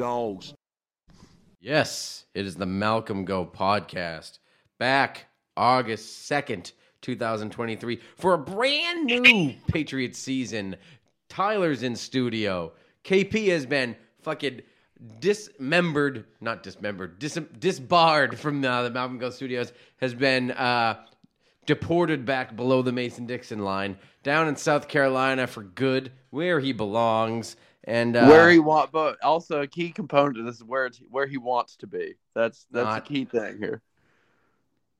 dogs. Yes, it is the Malcolm Go podcast. Back August 2nd, 2023, for a brand new Patriots season. Tyler's in studio. KP has been fucking dismembered, not dismembered, dis- disbarred from uh, the Malcolm Go studios, has been uh, deported back below the Mason Dixon line, down in South Carolina for good, where he belongs. And uh, where he want, but also a key component of this is where it's, where he wants to be. That's that's Not- the key thing here.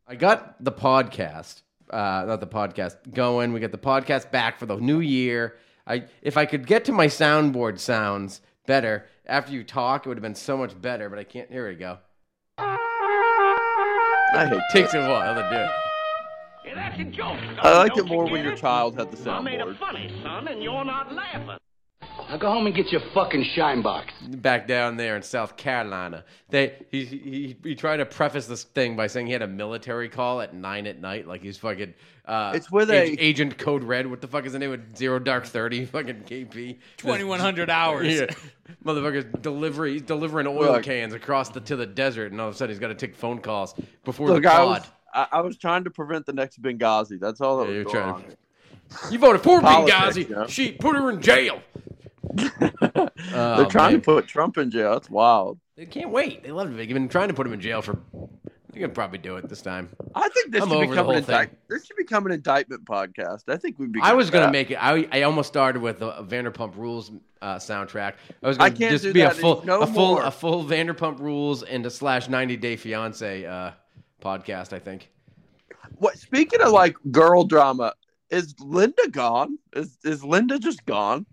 I got the podcast, uh, not the podcast going. We got the podcast back for the new year. I if I could get to my soundboard sounds better after you talk, it would have been so much better. But I can't. Here we go. I hate. Takes a while to do it. Hey, that's a joke. son. I like Don't it more when get your it? child had the I made a soundboard. funny, son, and you're not laughing. Now go home and get your fucking shine box. Back down there in South Carolina, they he, he he tried to preface this thing by saying he had a military call at nine at night, like he's fucking. Uh, It's with Ag- a- Agent Code Red. What the fuck is the name of Zero Dark Thirty? Fucking KP. 2100 hours. Yeah. Motherfucker's delivery, he's delivering oil Look. cans across the to the desert, and all of a sudden he's got to take phone calls before the Look, I pod. was I, I was trying to prevent the next Benghazi. That's all that Yeah, was you're going trying on. You voted for Politics, Benghazi. you know? She put her in jail. They're Oh, trying man. to put Trump in jail. That's wild. They can't wait. They love it. They've been trying to put him in jail for. You can probably do it this time. I think this I'm should become an whole thing. indict- This should become an indictment podcast. I think we'd be. I was gonna make it. I, I almost started with a, Vanderpump Rules uh, soundtrack. I was gonna can't just be a full, no a full, more. a full Vanderpump Rules and a slash ninety Day Fiance uh, podcast. I think. What? Speaking of like girl drama, is Linda gone? Is is Linda just gone?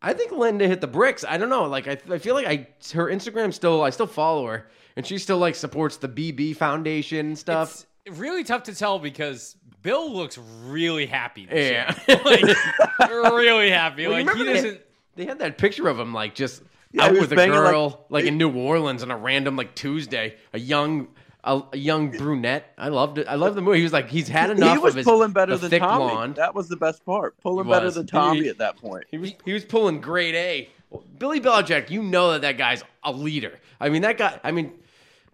I think Linda hit the bricks. I don't know. Like I, I feel like I her Instagram still I still follow her and she still like supports the BB Foundation and stuff. It's really tough to tell because Bill looks really happy. This Yeah. like really happy. Well, like he they- doesn't. They had that picture of him like just Yeah, out with a banging, like- girl like, in New Orleans on a random like Tuesday. A young a, a young brunette. I loved it. I love the movie. He was like he's had enough he was of his pulling better than thick Tommy. blonde. That was the best part. Pulling better than Tommy he- at that point. He was he was pulling grade A. Billy Belichick, you know that that guy's a leader. I mean that guy. I mean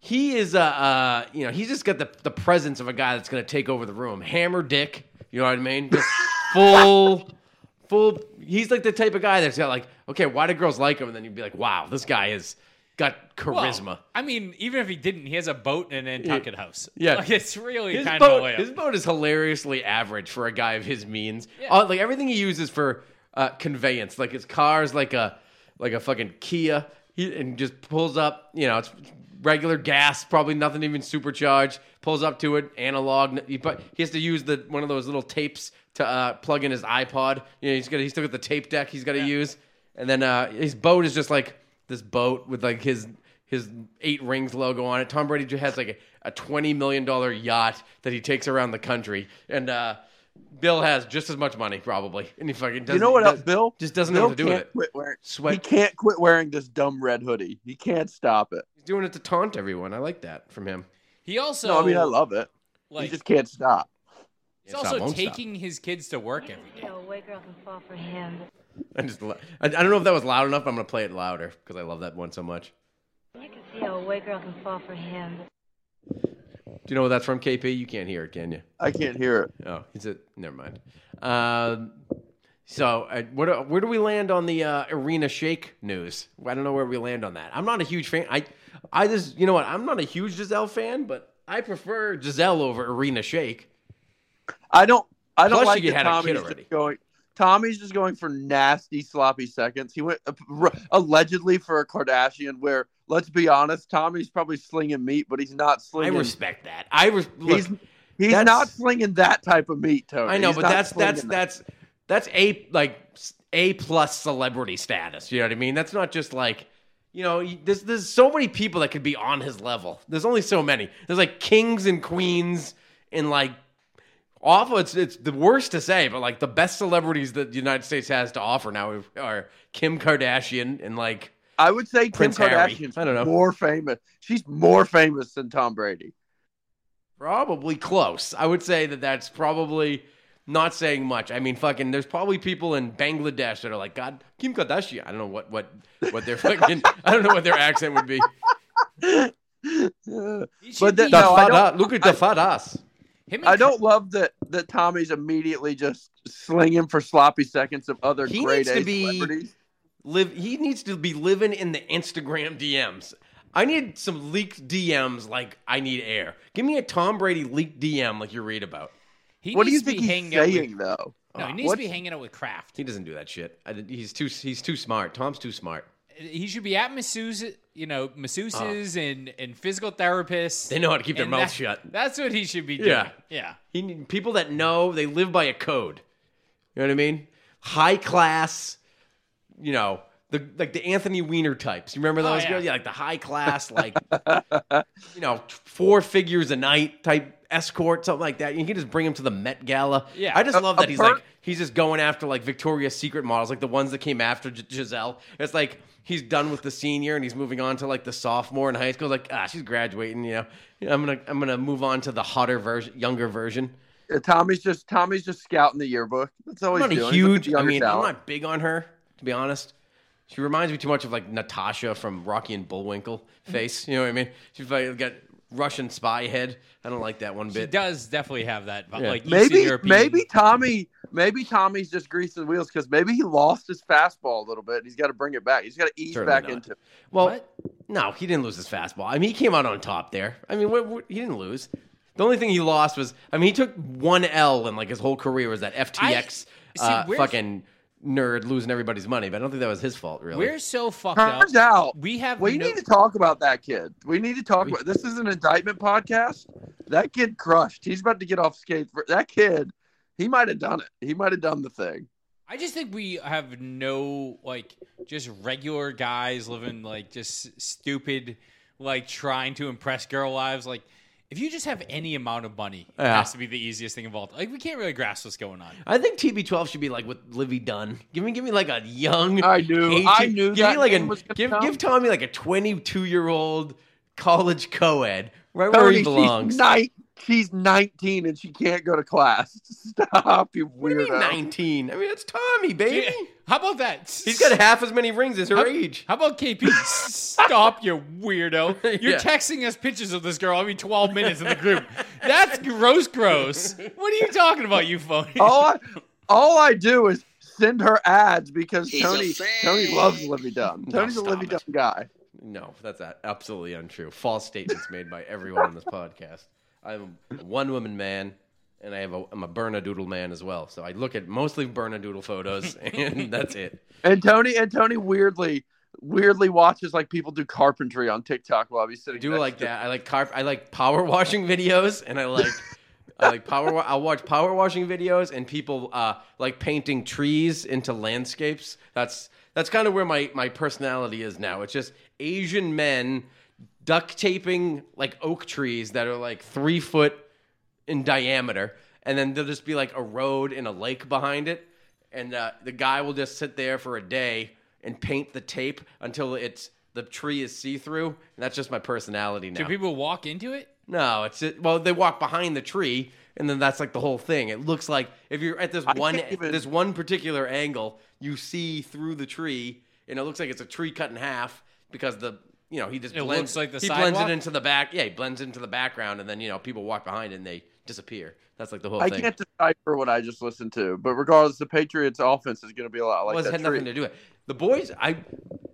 he is uh, uh you know he's just got the the presence of a guy that's going to take over the room. Hammer dick, you know what I mean? Just full full. He's like the type of guy that's got like okay, why do girls like him? And then you'd be like, wow, this guy is got Well, charisma. I mean, even if he didn't, he has a boat and a Nantucket house. Yeah. like, it's really his kind of a boat, layup. his boat is hilariously average for a guy of his means. Yeah. Uh, like everything he uses for uh, conveyance, like his car's like a like a fucking Kia, he and just pulls up. You know, it's regular gas, probably nothing even supercharged. Pulls up to it, analog. He, but he has to use the one of those little tapes to uh, plug in his iPod. You know, he's got he's still got the tape deck he's got to use, and then uh, his boat is just like this boat with like his his eight rings logo on it. Tom Brady has like a, a twenty million dollar yacht that he takes around the country, and uh, Bill has just as much money probably, and he fucking does You know what does, else, Bill? just doesn't Bill know what to do with it. Quit wearing, Sweat. He can't quit wearing this dumb red hoodie. He can't stop it. He's doing it to taunt everyone. I like that from him. he also, No, I mean I love it. like, he just can't stop. he's Can't stop, also won't stop. taking his kids to work every day. a white girl can fall for him. I just I, I don't know if that was loud enough. I'm gonna play it louder because I love that one so much. You can see how a white girl can fall for him. Do you know what that's from, KP? You can't hear it, can you? I can't hear it. Oh, is it? Never mind. Um, so, uh, what, where do we land on the uh, Irina Shayk news? I don't know where we land on that. I'm not a huge fan. I, I just, you know what? I'm not a huge Gisele fan, but I prefer Gisele over Irina Shayk. I don't. I don't Plus, like you that had a kid already. going. Tommy's just going for nasty, sloppy seconds. He went uh, r- allegedly for a Kardashian. Where let's be honest, Tommy's probably slinging meat, but he's not slinging. I respect that. I res- look, he's he's that's- not slinging that type of meat, Tony. I know, He's but that's that's that. that's that's a like a plus celebrity status. You know what I mean? That's not just like you know. There's there's so many people that could be on his level. There's only so many. There's like kings and queens and like awful. It's it's the worst to say, but like the best celebrities that the United States has to offer now are Kim Kardashian and like I would say Kim Prince Harry. Kardashian's I don't know. more famous. She's more famous than Tom Brady. Probably close. I would say that that's probably not saying much. I mean, fucking, there's probably people in Bangladesh that are like, God, Kim Kardashian. I don't know what what what their fucking, I don't know what their accent would be. But the- be- The No, I fat ass- look at the fat ass. him and I don't love that that Tommy's immediately just slinging for sloppy seconds of other He grade needs to A be- celebrities. Live. He needs to be living in the Instagram DMs. I need some leaked DMs like I need air. Give me a Tom Brady leaked DM like you read about. He What do you needs to think be he's hanging saying with, though? No, he needs to be hanging out with Kraft. He doesn't do that shit. I, he's too he's too smart. Tom's too smart. He should be at masseuses, you know, masseuses uh-huh. and, and physical therapists. They know how to keep their And mouths that- shut. That's what he should be doing. Yeah. Yeah. He need people that know they live by a code. You know what I mean? High class, you know, the like the Anthony Weiner types. You remember Oh, those yeah. girls? Yeah, like the high class, like you know, four figures a night type escort, something like that. You can just bring him to the Met Gala. Yeah. I just A- love a that he's per- like he's just going after like Victoria's Secret models, like the ones that came after G- Gisele. It's like he's done with the senior and he's moving on to like the sophomore in high school. Like ah, she's graduating. You know, I'm gonna I'm gonna move on to the hotter version, younger version. Uh, Tommy's just Tommy's just scouting the yearbook. That's I'm not a doing. Looking huge. I mean, I'm not big on her to be honest. She reminds me too much of like Natasha from Rocky and Bullwinkle face. You know what I mean? She's like got Russian spy head. I don't like that one He bit. does definitely have that, Yeah. like maybe European. maybe Tommy maybe Tommy's just greasing the wheels because maybe he lost his fastball a little bit. and He's got to bring it back. He's got to ease Certainly back not. into. it. Well, What? no, he didn't lose his fastball. I mean, he came out on top there. I mean, what, what, he didn't lose. The only thing he lost was, I mean, he took one L in like his whole career was that FTX see, uh, we're- fucking nerd losing everybody's money. But I don't think that was his fault, really. We're so fucked up. Turns out we have we no- need to talk about that kid. We need to talk about this. Is an indictment podcast. That kid crushed. He's about to get off skates. For, that kid, he might have done it. He might have done the thing. I just think we have no like just regular guys living like just stupid, like trying to impress girl lives. Like if you just have any amount of money, it Yeah. has to be the easiest thing involved. Like we can't really grasp what's going on. I think TB12 should be like with Livvy Dunne. Give me, give me like a young. I knew. 18 I knew Give me that like name a was gonna give come. give Tommy like a 22 year old college co-ed right where Tony, he belongs. She's, nine, she's 19 and she can't go to class. Stop, you What do you mean weirdo. 19? I mean it's Tommy, baby. How about that? He's got half as many rings as her How, age. how about KP? Stop, you weirdo! You're Yeah. texting us pictures of this girl every 12 minutes in the group. That's gross, gross. What are you talking about, you phony? all I, all I do is send her ads because He's Tony. Tony loves Livvy Dunne. No, Tony's a stop Livvy it. Dunne guy. No, that's absolutely untrue. False statements made by everyone on this podcast. I'm a one woman man, and I have a, I'm a Bernedoodle man as well. So I look at mostly Bernedoodle photos, and that's it. And Tony and Tony weirdly weirdly watches like people do carpentry on TikTok while he's I sitting. do next like that. I like carp. I like power washing videos, and I like I like power. wa- I'll watch power washing videos and people uh, like painting trees into landscapes. That's that's kind of where my my personality is now. It's just Asian men duct taping like oak trees that are like three foot in diameter, and then there'll just be like a road and a lake behind it, and uh, the guy will just sit there for a day and paint the tape until it's the tree is see through. And that's just my personality now. Do people walk into it? No, it's it, well, they walk behind the tree, and then that's like the whole thing. It looks like if you're at this I one even- this one particular angle, you see through the tree, and it looks like it's a tree cut in half because the you know he just It blends like the he blends it into the back. Yeah, he blends into the background, and then you know people walk behind and they disappear. That's like the whole I thing. I can't decipher what I just listened to, but regardless, the Patriots' offense is going to be a lot like well, it that. had tree. nothing to do with it. The boys, I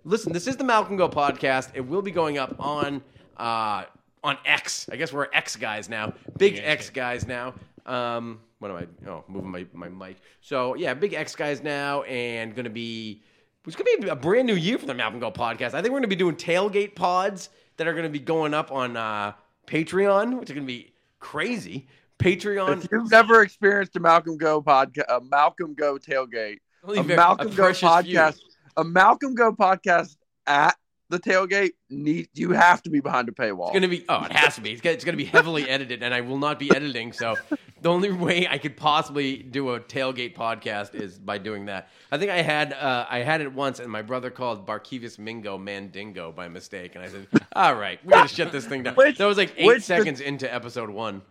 listen. This is the Malcolm Go podcast. It will be going up on uh, on X. I guess we're X guys now. Big X guys now. Um, what am I? Oh, moving my my mic. So yeah, big X guys now, and going to be. It's going to be a brand new year for the Malcolm Go podcast. I think we're going to be doing tailgate pods that are going to be going up on uh, Patreon, which is going to be crazy. Patreon. If you've never experienced a Malcolm Go podcast, a Malcolm Go tailgate, a Malcolm a Go podcast, a Malcolm Go podcast at the tailgate, need you have to be behind a paywall. It's gonna be. Oh, it has to be. It's it's gonna be heavily edited, and I will not be editing. So, the only way I could possibly do a tailgate podcast is by doing that. I think I had uh, I had it once, and my brother called Barkevious Mingo Mandingo by mistake, and I said, "All right, we gotta shut this thing down." Which- that was like eight which- seconds into episode one.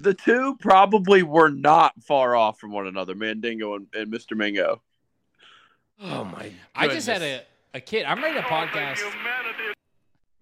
the two probably were not far off from one another, Mandingo and, and Mr. Mingo. Oh my! I just had a, a kid. I'm ready to podcast.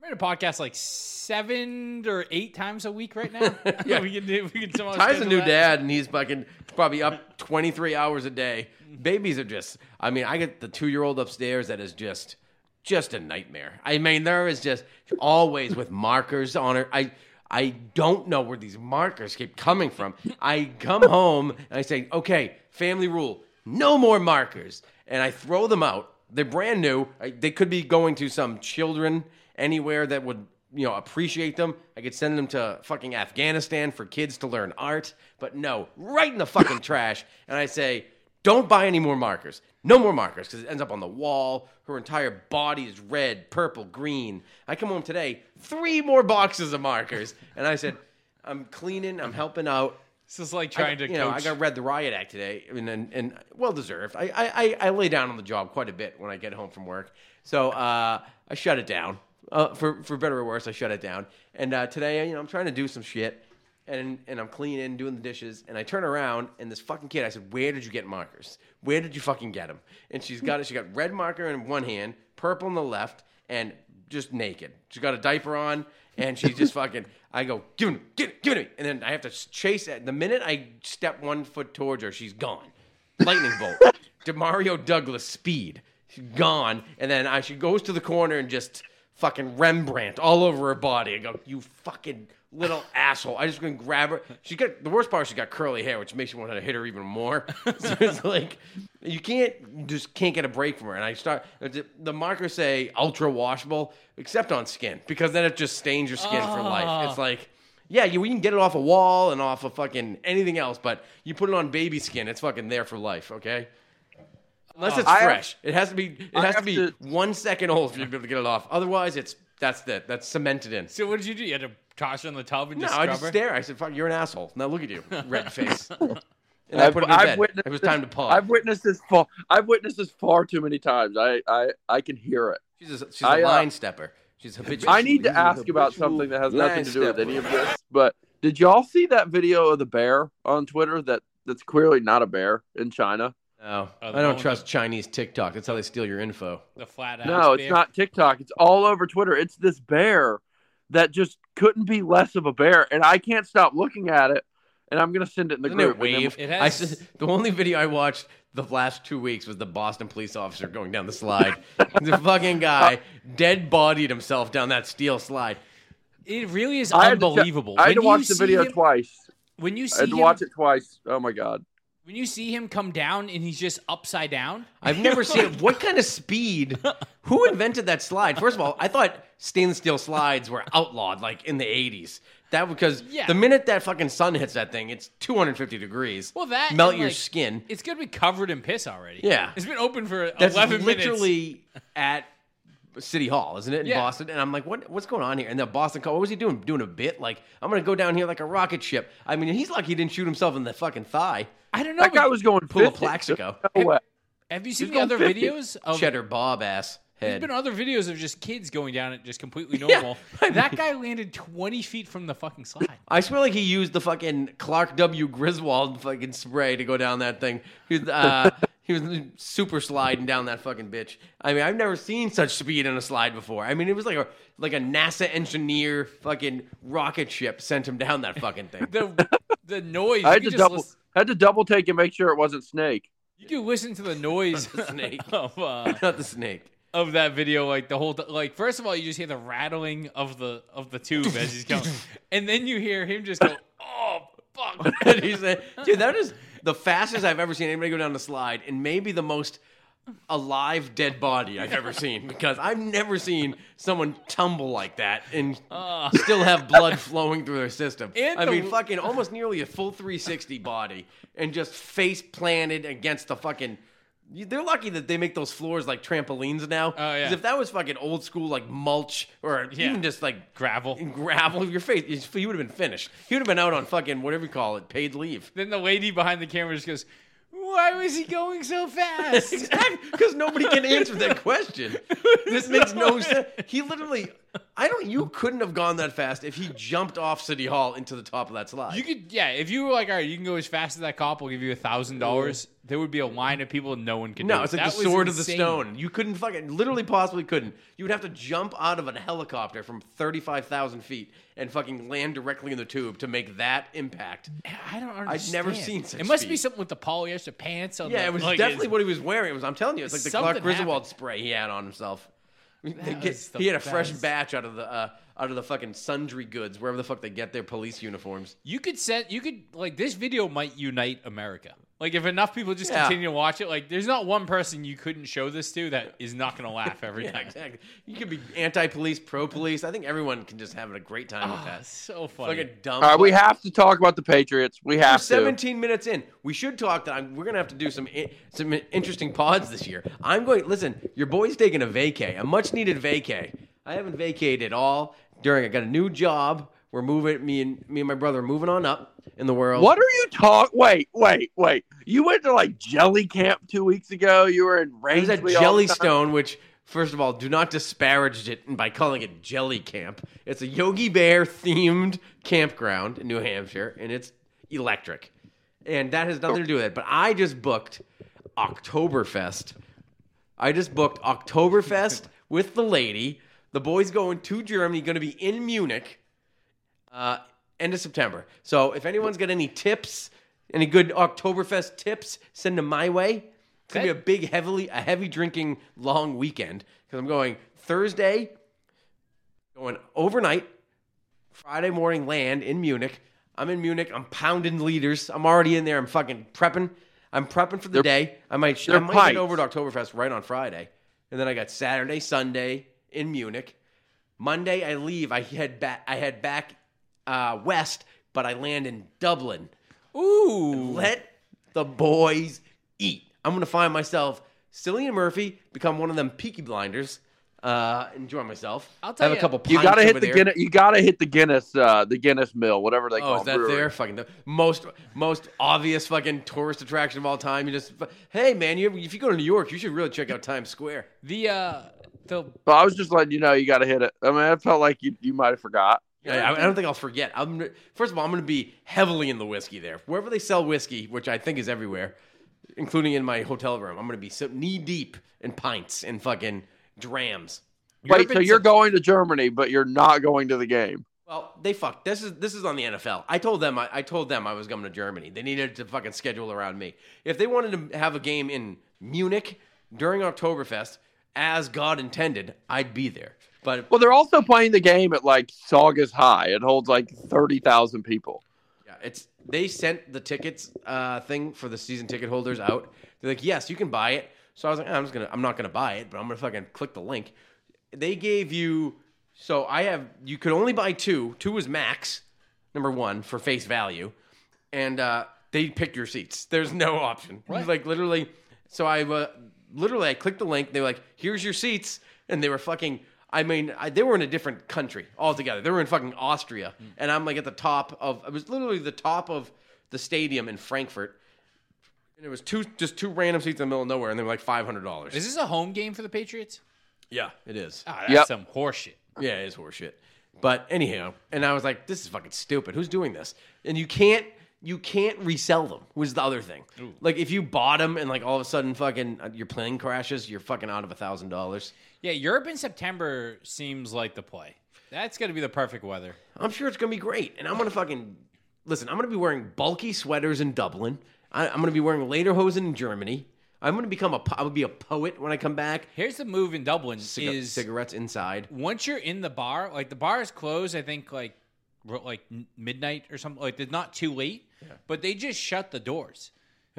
I'm ready to podcast like seven or eight times a week right now. Yeah. we can do. We can somehow Ty's a new that. dad, and he's fucking probably up 23 hours a day. Babies are just, I mean, I get the two year old upstairs that is just, just a nightmare. I mean, there is just always with markers on her. I, I don't know where these markers keep coming from. I come home and I say, okay, family rule, no more markers. And I throw them out. They're brand new. I, they could be going to some children anywhere that would you know appreciate them. I could send them to fucking Afghanistan for kids to learn art, but no, right in the fucking trash. And I say, don't buy any more markers. No more markers because it ends up on the wall. Her entire body is red, purple, green. I come home today, three more boxes of markers, and I said, I'm cleaning, I'm helping out. This is like trying got- to you know, I got read the riot act today, and and, and well deserved. I, I I I lay down on the job quite a bit when I get home from work, so uh, I shut it down. Uh, for for better or worse, I shut it down. And uh, today, you know, I'm trying to do some shit, and and I'm cleaning, doing the dishes, and I turn around, and this fucking kid, I said, "Where did you get markers? Where did you fucking get them?" And she's got it. She got red marker in one hand, purple in the left, and just naked. She's got a diaper on, and she's just fucking. I go, give it, give it, give it to me, and then I have to chase it. The minute I step one foot towards her, she's gone. Lightning bolt, DeMario Douglas speed, she's gone, and then I, she goes to the corner and just fucking Rembrandt all over her body. I go, you fucking little asshole. I just gonna grab her. She got the worst part. is She got curly hair, which makes me want to hit her even more. so it's like you can't just can't get a break from her. And I start the markers say ultra washable, except on skin, because then it just stains your skin for life. Ah. It's like. Yeah, you, you can get it off a wall and off of fucking anything else, but you put it on baby skin, it's fucking there for life, okay? Unless it's I have- fresh. it has to be it I has to be to- one second old for you to be able to get it off. Otherwise it's that's it. That's cemented in. so what did you do? You had to toss it in the tub and No, just I just her? stare. I said, "Fuck, you're an asshole." Now look at you, red face. And I I've- put him in I've bed. witnessed It was this- time to pause. I've witnessed this far. I've witnessed this far too many times. I I, I can hear it. she's a, she's a I, uh, line stepper. She's habitual. I need to she's ask about something that has nothing to do with any of this. But did y'all see that video of the bear on Twitter? That that's clearly not a bear in China. No, Oh, I don't one trust Chinese TikTok. That's how they steal your info. The flat ass. No, it's bear? not TikTok. It's all over Twitter. It's this bear that just couldn't be less of a bear, and I can't stop looking at it. and I'm gonna send it in the Isn't group. it wave? It has- s- the only video I watched the last two weeks was the Boston police officer going down the slide. the fucking guy dead bodied himself down that steel slide. It really is I had to unbelievable. I had to watch the video him- twice. When you I see had to him, watch it twice. Oh my god. When you see him come down and he's just upside down. I've never seen it. What kind of speed? Who invented that slide? First of all, I thought stainless steel slides were outlawed like in the 80s. That because Yeah. the minute that fucking sun hits that thing, it's 250 degrees. Well, that melt and, your like, skin. It's gonna be covered in piss already. Yeah. it's been open for That's eleven minutes. literally at City Hall, isn't it, in Yeah. Boston? And I'm like, what? What's going on here? And the Boston call, what was he doing? Doing a bit? Like, I'm gonna go down here like a rocket ship. I mean, he's lucky he didn't shoot himself in the fucking thigh. I don't know. That guy was going Pull a 50. Plaxico. No. Have you seen the other 50. videos of? Cheddar Bob ass Head. There's been other videos of just kids going down it just completely Yeah. normal. that guy landed 20 feet from the fucking slide. I swear like he used the fucking Clark W. Griswold fucking spray to go down that thing. He was, uh, he was super sliding down that fucking bitch. I mean, I've never seen such speed in a slide before. I mean, it was like a like a NASA engineer fucking rocket ship sent him down that fucking thing. The the noise. I had to double listen- had to double take and make sure it wasn't Snake. You can listen to the noise the snake. of uh, Not the snake. of that video, like the whole t- like. First of all, you just hear the rattling of the of the tube as he's going, and then you hear him just go, "Oh fuck!" And he said, dude, that is the fastest I've ever seen anybody go down the slide, and maybe the most alive dead body I've ever seen because I've never seen someone tumble like that and ah. still have blood flowing through their system. And I the- mean, fucking almost nearly a full 360 body and just face planted against the fucking. They're lucky that they make those floors like trampolines now. Oh, yeah. if that was fucking old school like mulch or Yeah. even just like Gravel. gravel, your face, he would have been finished. He would have been out on fucking whatever you call it, paid leave. Then the lady behind the camera just goes, "Why was he going so fast?" exactly, because nobody can answer that question. This makes no sense. He literally, I don't. You couldn't have gone that fast if he jumped off City Hall into the top of that slide. You could, yeah. If you were like, all right, you can go as fast as that cop. We'll give you a thousand dollars. There would be a line of people. No one could. no, do it's like That the was sword of the insane. stone. You couldn't fucking, literally, possibly couldn't. You would have to jump out of a helicopter from thirty-five thousand feet and fucking land directly in the tube to make that impact. I don't understand. I've never seen such It must be speed. something with the polyester pants. On Yeah, the, it was like, definitely what he was wearing. It was. I'm telling you, it's like the Clark Griswold happened. spray he had on himself. They That get- was the he had a fresh best. batch out of the uh, out of the fucking sundry goods, wherever the fuck they get their police uniforms. You could set. You could like this video might unite America. Like if enough people just Yeah. continue to watch it, like there's not one person you couldn't show this to that is not going to laugh every Yeah, time. exactly. You could be anti-police, pro-police. I think everyone can just have a great time with Ah, that. so funny. Like a dumb. All right, we have to talk about the Patriots. We We're have to. 17 minutes in. We should talk that I'm, we're gonna have to do some i- some interesting pods this year. I'm going. Listen, your boy's taking a vacay, a much needed vacay. I haven't vacated at all. During I got a new job. We're moving. Me and me and my brother are moving on up in the world. What are you talk? Wait, wait, wait. You went to like Jelly Camp two weeks ago. You were in I was at Rangeley all the time? Jellystone, which, first of all, do not disparage it by calling it Jelly Camp. It's a Yogi Bear themed campground in New Hampshire, and it's electric. And that has nothing to do with it. But I just booked Oktoberfest. I just booked Oktoberfest with the lady. The boy's going to Germany, going to be in Munich uh, end of September. So if anyone's got any tips, any good Oktoberfest tips, send them my way. It's gonna be a big, heavily, a heavy drinking long weekend because I'm going Thursday, going overnight, Friday morning land in Munich. I'm in Munich. I'm pounding liters. I'm already in there. I'm fucking prepping. I'm prepping for the They're- day. I might, I might pints. get over to Oktoberfest right on Friday, and then I got Saturday, Sunday in Munich. Monday I leave. I head back. I head back uh, west, but I land in Dublin. Ooh, Let the boys eat. I'm gonna find myself Cillian Murphy, become one of them Peaky Blinders. Uh, enjoy myself. I'll tell have you- a couple. You gotta hit over the there. Guinness. You gotta hit the Guinness. Uh, the Guinness Mill, whatever they Oh, call is it. that there? Fucking the most most obvious fucking tourist attraction of all time. You just, hey man, you if you go to New York, you should really check out Times Square. the uh, the But I was just letting you know you gotta hit it. I mean, I felt like you you might have forgot. Yeah, I, I don't think I'll forget. I'm first of all, I'm going to be heavily in the whiskey there. Wherever they sell whiskey, which I think is everywhere, including in my hotel room, I'm going to be so knee deep in pints and fucking drams. Wait, Europe so you're a- going to Germany, but you're not going to the game? Well, they fucked. This is this is on the NFL. I told them I, I told them I was coming to Germany. They needed to fucking schedule around me. If they wanted to have a game in Munich during Oktoberfest, as God intended, I'd be there. But Well, they're also playing the game at like Saugus High. It holds like thirty thousand people. yeah, it's they sent the tickets uh, thing for the season ticket holders out. They're like, yes, you can buy it. So I was like, I'm just gonna, I'm not gonna buy it, but I'm gonna fucking click the link. They gave you, so I have, you could only buy two. Two was max, number one for face value, and uh, they pick your seats. There's no option. Right. Like literally, so I uh, literally I clicked the link. They were like, here's your seats, and they were fucking. I mean, I, they were in a different country altogether. They were in fucking Austria, and I'm like at the top of. I was literally the top of the stadium in Frankfurt, and it was two just two random seats in the middle of nowhere, and they were like five hundred dollars. Is this a home game for the Patriots? Yeah, it is. Ah, that's Yep. some horseshit. Yeah, it is horseshit. But anyhow, and I was like, this is fucking stupid. Who's doing this? And you can't you can't resell them. Was the other thing. Like if you bought them and like all of a sudden fucking uh, your plane crashes, you're fucking out of a thousand dollars. Yeah, Europe in September seems like the play. That's going to be the perfect weather. I'm sure it's gonna be great, and I'm gonna fucking listen. I'm gonna be wearing bulky sweaters in Dublin. I, I'm gonna be wearing lederhosen in Germany. I'm gonna become a. po- would be a poet when I come back. Here's the move in Dublin Ciga- is cigarettes inside. once you're in the bar, like the bar is closed, I think like like midnight or something. Like it's not too late, but they just shut the doors.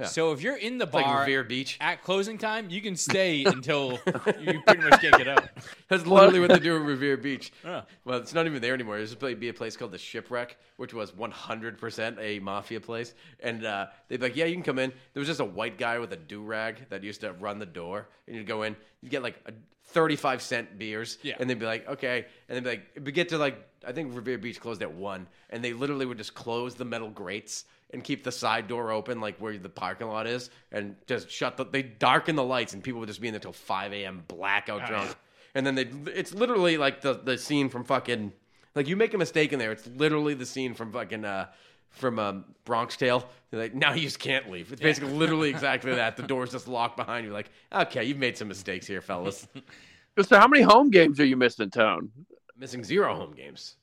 So if you're in the like bar Revere Beach. at closing time, you can stay until you pretty much can't get out. That's literally what they do at Revere Beach. Yeah. Well, it's not even there anymore. There's supposed to be a place called the Shipwreck, which was 100% a mafia place. And uh, they'd be like, yeah, you can come in. There was just a white guy with a do rag that used to run the door. And you'd go in, you'd get like a 35 cent beers. Yeah. And they'd be like, okay. And they'd be like, we get to like, I think Revere Beach closed at 1. And they literally would just close the metal grates and keep the side door open, like where the parking lot is, and just shut the, they darken the lights, and people would just be in there till 5 a.m. blackout drunk. And then they, it's literally like the, the scene from fucking, like you make a mistake in there. It's literally the scene from fucking, uh, from um, Bronx Tale. They're like, now you just can't leave. It's basically literally exactly that. The door's just locked behind you. Like, okay, you've made some mistakes here, fellas. So, how many home games are you missing, Tone? Missing zero home games.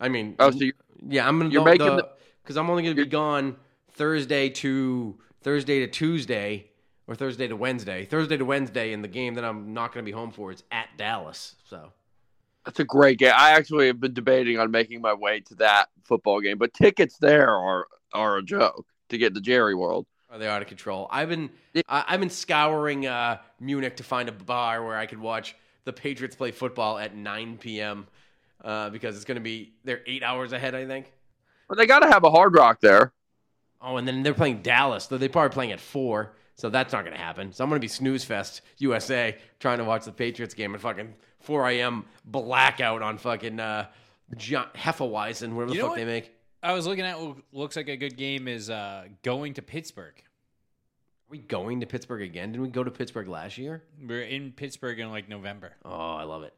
I mean, Oh, so yeah, I'm gonna You're go making the- because I'm only gonna be gone Thursday to Thursday to Tuesday or Thursday to Wednesday. Thursday to Wednesday, and the game that I'm not gonna be home for is at Dallas. So that's a great game. I actually have been debating on making my way to that football game, but tickets there are are a joke to get to Jerry World. are they out of control? I've been. I, I've been scouring uh, Munich to find a bar where I could watch the Patriots play football at 9 p.m. Uh, because it's gonna be they're eight hours ahead, I think. But they got to have a Hard Rock there. Oh, and then they're playing Dallas. though they're probably playing at four. So that's not going to happen. So I'm going to be snooze fest USA trying to watch the Patriots game at fucking 4 a.m. blackout on fucking uh, John Hefeweizen, whatever the You know fuck they make. I was looking at what looks like a good game is uh, going to Pittsburgh. Are we going to Pittsburgh again? Didn't we go to Pittsburgh last year? We're in Pittsburgh in like November. Oh, I love it.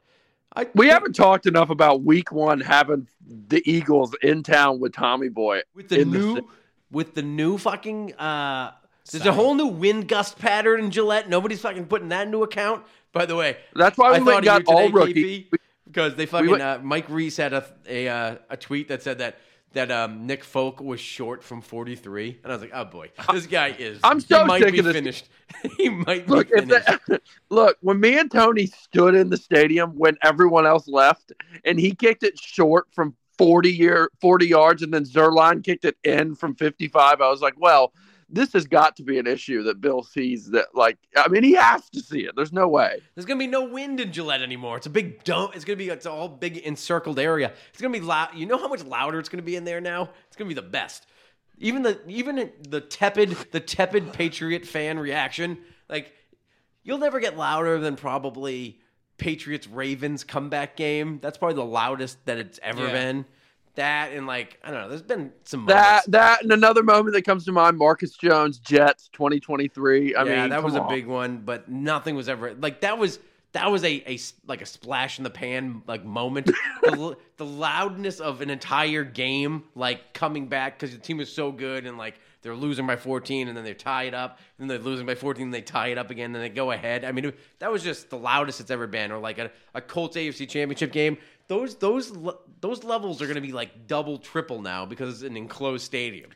I, We haven't talked enough about Week One having the Eagles in town with Tommy Boy. with the in the new with the new fucking uh there's a whole new wind gust pattern in Gillette. Nobody's fucking putting that into account. By the way, That's why we I went and got all today, rookie. Because they fucking went- uh, Mike Reiss had a a uh, a tweet that said that that um, Nick Folk was short from 43, and I was like, oh boy, this guy is. I'm so he might sick be of this- finished. he might Look, be finished. the, look, when me and Tony stood in the stadium when everyone else left, and he kicked it short from forty year forty yards, and then Zerline kicked it in from fifty five, I was like, well, this has got to be an issue that Bill sees. That like, I mean, he has to see it. There's no way. There's gonna be no wind in Gillette anymore. It's a big dome. It's gonna be it's all big encircled area. It's gonna be loud. You know how much louder it's gonna be in there now? It's gonna be the best. Even the even the tepid the tepid Patriot fan reaction, like you'll never get louder than probably Patriots Ravens comeback game. That's probably the loudest that it's ever Yeah. been. That and like I don't know. There's been some That moments. that and another moment that comes to mind: Marcus Jones, Jets, 2023. I yeah, mean, that was come a big one, but nothing was ever like that was that was a, a like a splash in the pan like moment. the, the loudness of an entire game like coming back because the team was so good and like they're losing by 14 and then they tie it up, and then they're losing by 14 and they tie it up again, and then they go ahead. I mean, it- that was just the loudest it's ever been. Or like a, a Colts AFC Championship game. Those those those levels are going to be like double, triple now because it's an enclosed stadium.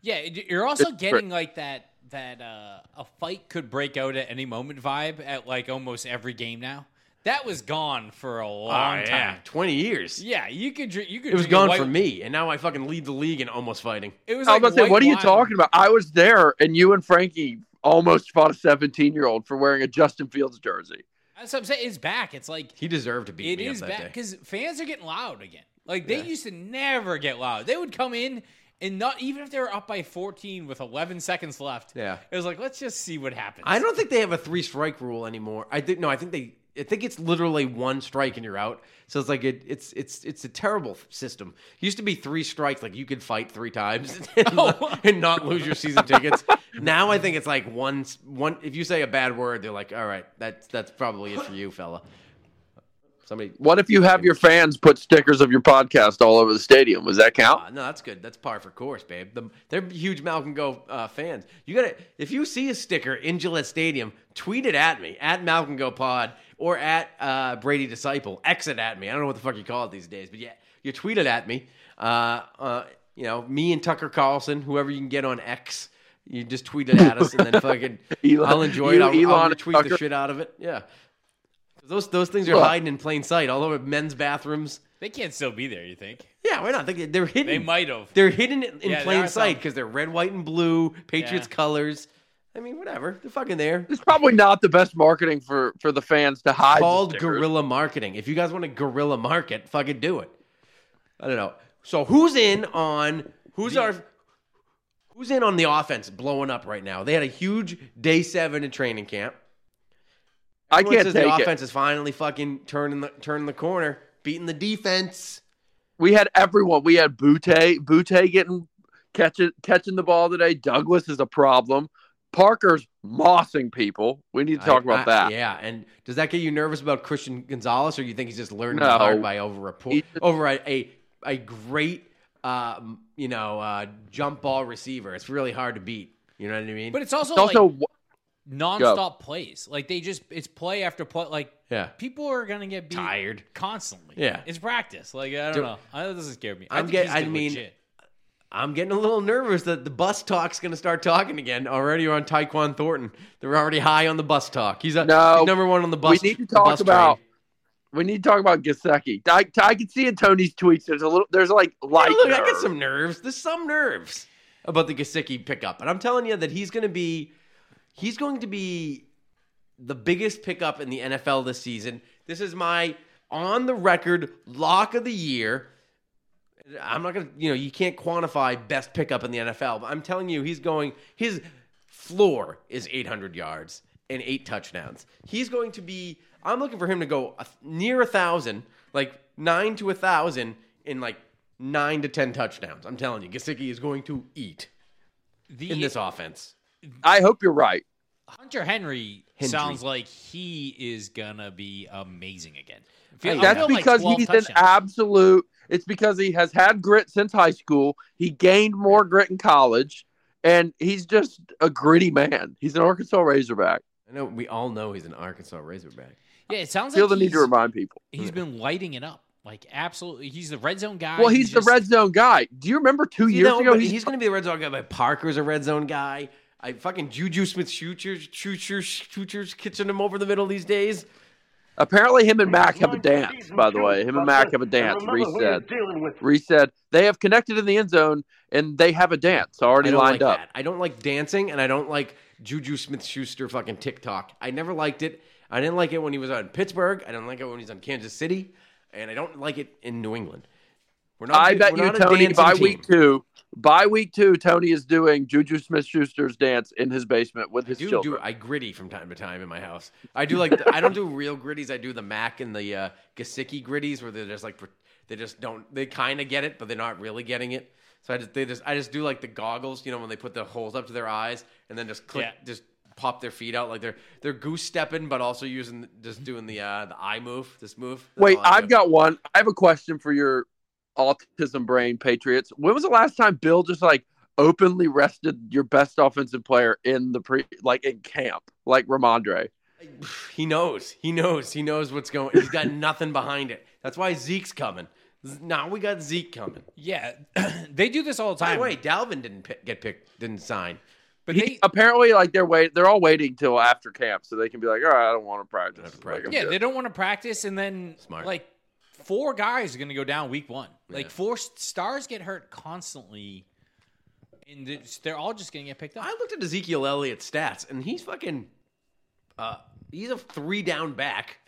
Yeah, you're also It's getting like that that uh, a fight could break out at any moment vibe at like almost every game now. That was gone for a long Oh, yeah. time. 20 years. Yeah, you could drink. You could. It was gone white- for me, and now I fucking lead the league in almost fighting. It was I was about to say, what are you wine. talking about? I was there, and you and Frankie almost fought a 17 year old for wearing a Justin Fields jersey. That's what I'm saying. It's back. It's like He deserved to beat it me is up that back day. because fans are getting loud again. Like they Yeah. used to never get loud. They would come in and not even if they were up by 14 with 11 seconds left. Yeah. it was like let's just see what happens. I don't think they have a three strike rule anymore. I think no, I think they I think it's literally one strike and you're out. So it's like it, it's it's it's a terrible system. It used to be three strikes, like you could fight three times and, Oh. and not lose your season tickets. Now I think it's like one one. If you say a bad word, they're like, all right, that's that's probably it for you, fella. Somebody. What if you have your fans put stickers of your podcast all over the stadium? Does that count? Uh, no, that's good. That's par for course, babe. The, they're huge Malcolm Go uh, fans. You gotta if you see a sticker in Gillette Stadium, tweet it at me at Malcolm Go Pod or at uh, Brady Disciple. Exit at me. I don't know what the fuck you call it these days, but yeah, you tweet it at me. Uh, uh, you know, me and Tucker Carlson, whoever you can get on X. You just tweet it at us, and then fucking Elon- I'll enjoy you, it. I'll, I'll Elon, and the shit out of it. Yeah, those those things are Look. hiding in plain sight. All over men's bathrooms. They can't still be there. You think Yeah, why not? They- They're hidden. they might have? They're hidden in in Yeah, plain sight because they're red, white, and blue. Patriots Yeah. colors. I mean, whatever. They're fucking there. It's probably not the best marketing for for the fans to hide. the Called stickers. guerrilla marketing. If you guys want to guerrilla market, fucking do it. I don't know. So who's in on who's our who's in on the offense blowing up right now? They had a huge day seven in training camp. I Everyone can't says take the offense is finally fucking turning the turning the corner, beating the defense. We had everyone. We had Boutte, Boutte getting catching catching the ball today. Douglas is a problem. Parker's mossing people. We need to talk I- about I- that. Yeah, and does that get you nervous about Christian Gonzalez, or you think he's just learning No. hard by over a over a, a a great um, you know uh, jump ball receiver? It's really hard to beat. You know what I mean? But it's also It's also like nonstop plays. Like they just it's play after play. Like yeah, people are gonna get beat tired. constantly. Yeah. it's practice. Like I don't Do- know. I, that doesn't scare me. I I'm think get- he's I good mean, legit. I'm getting a little nervous that the bus talk's going to start talking again. Already on Tyquan Thornton. They're already high on the bus talk. He's a No, he's number one on the bus. we need to talk about. train. We need to talk about Gesicki. I, I can see in Tony's tweets. There's a little. There's like light. Look, I get nerve. some nerves. There's some nerves about the Gesicki pickup, and I'm telling you that he's going to be, he's going to be the biggest pickup in the NFL this season. This is my on the record lock of the year. I'm not going to, you know, you can't quantify best pickup in the NFL, but I'm telling you, he's going. His floor is 800 yards and eight touchdowns. He's going to be. I'm looking for him to go a, near a thousand, like nine to a thousand in like nine to ten touchdowns. I'm telling you, Gesicki is going to eat The in this offense. I hope you're right. Hunter Henry, Hendry. sounds like he is gonna be amazing again. Feel- That's feeling like because 12 he's an absolute. It's because he has had grit since high school. He gained more grit in college, and he's just a gritty man. He's an Arkansas Razorback. I know we all know he's an Arkansas Razorback. Yeah, it sounds Feel like the need to remind people. He's been lighting it up. Like absolutely, he's the red zone guy. Well, he's the just- red zone guy. Do you remember two years know, ago? He's, he's, going to be the red zone guy. But Parker's a red zone guy. I fucking Juju Smith shooters, shooters, shooters, kitchen him over the middle these days. apparently him and Mac have a dance. By the way, him and Mac have a dance. Reiss said. Reiss said they have connected in the end zone and they have a dance already lined like up. that. I don't like dancing, and I don't like Juju Smith Schuster fucking TikTok. I never liked it. I didn't like it when he was on Pittsburgh. I didn't like it when he's on Kansas City, and I don't like it in New England. We're not. I bet you, Tony, by team. week two, by week two, Tony is doing Juju Smith Schuster's dance in his basement with I his do children. do I gritty from time to time in my house. I do like I don't do real gritties. I do the Mac and the uh, Gesicki gritties where they're just like they just don't they kind of get it, but they're not really getting it. So I just they just I just do like the goggles, you know, when they put the holes up to their eyes and then just click Yeah. just pop their feet out like they're they're goose stepping, but also using just doing the uh, the eye move, this move. That's Wait, I I've do. got one. I have a question for your autism brain patriots. When was the last time Bill just like openly rested your best offensive player in the pre like in camp, like Rhamondre. He knows. He knows. He knows what's going. He's got nothing behind it. That's why Zeke's coming. Now we got Zeke coming. Yeah, they do this all the By time. the way, Dalvin didn't pick, get picked, didn't sign. but He- they apparently, like they're wait, they're all waiting till after camp so they can be like, all right, I don't want to practice. to practice. Like, yeah good. they don't want to practice, and then Smart. like four guys are going to go down week one. Like Yeah. four stars get hurt constantly, and they're all just going to get picked up. I looked at Ezekiel Elliott's stats, and he's fucking. Uh, he's a three down back.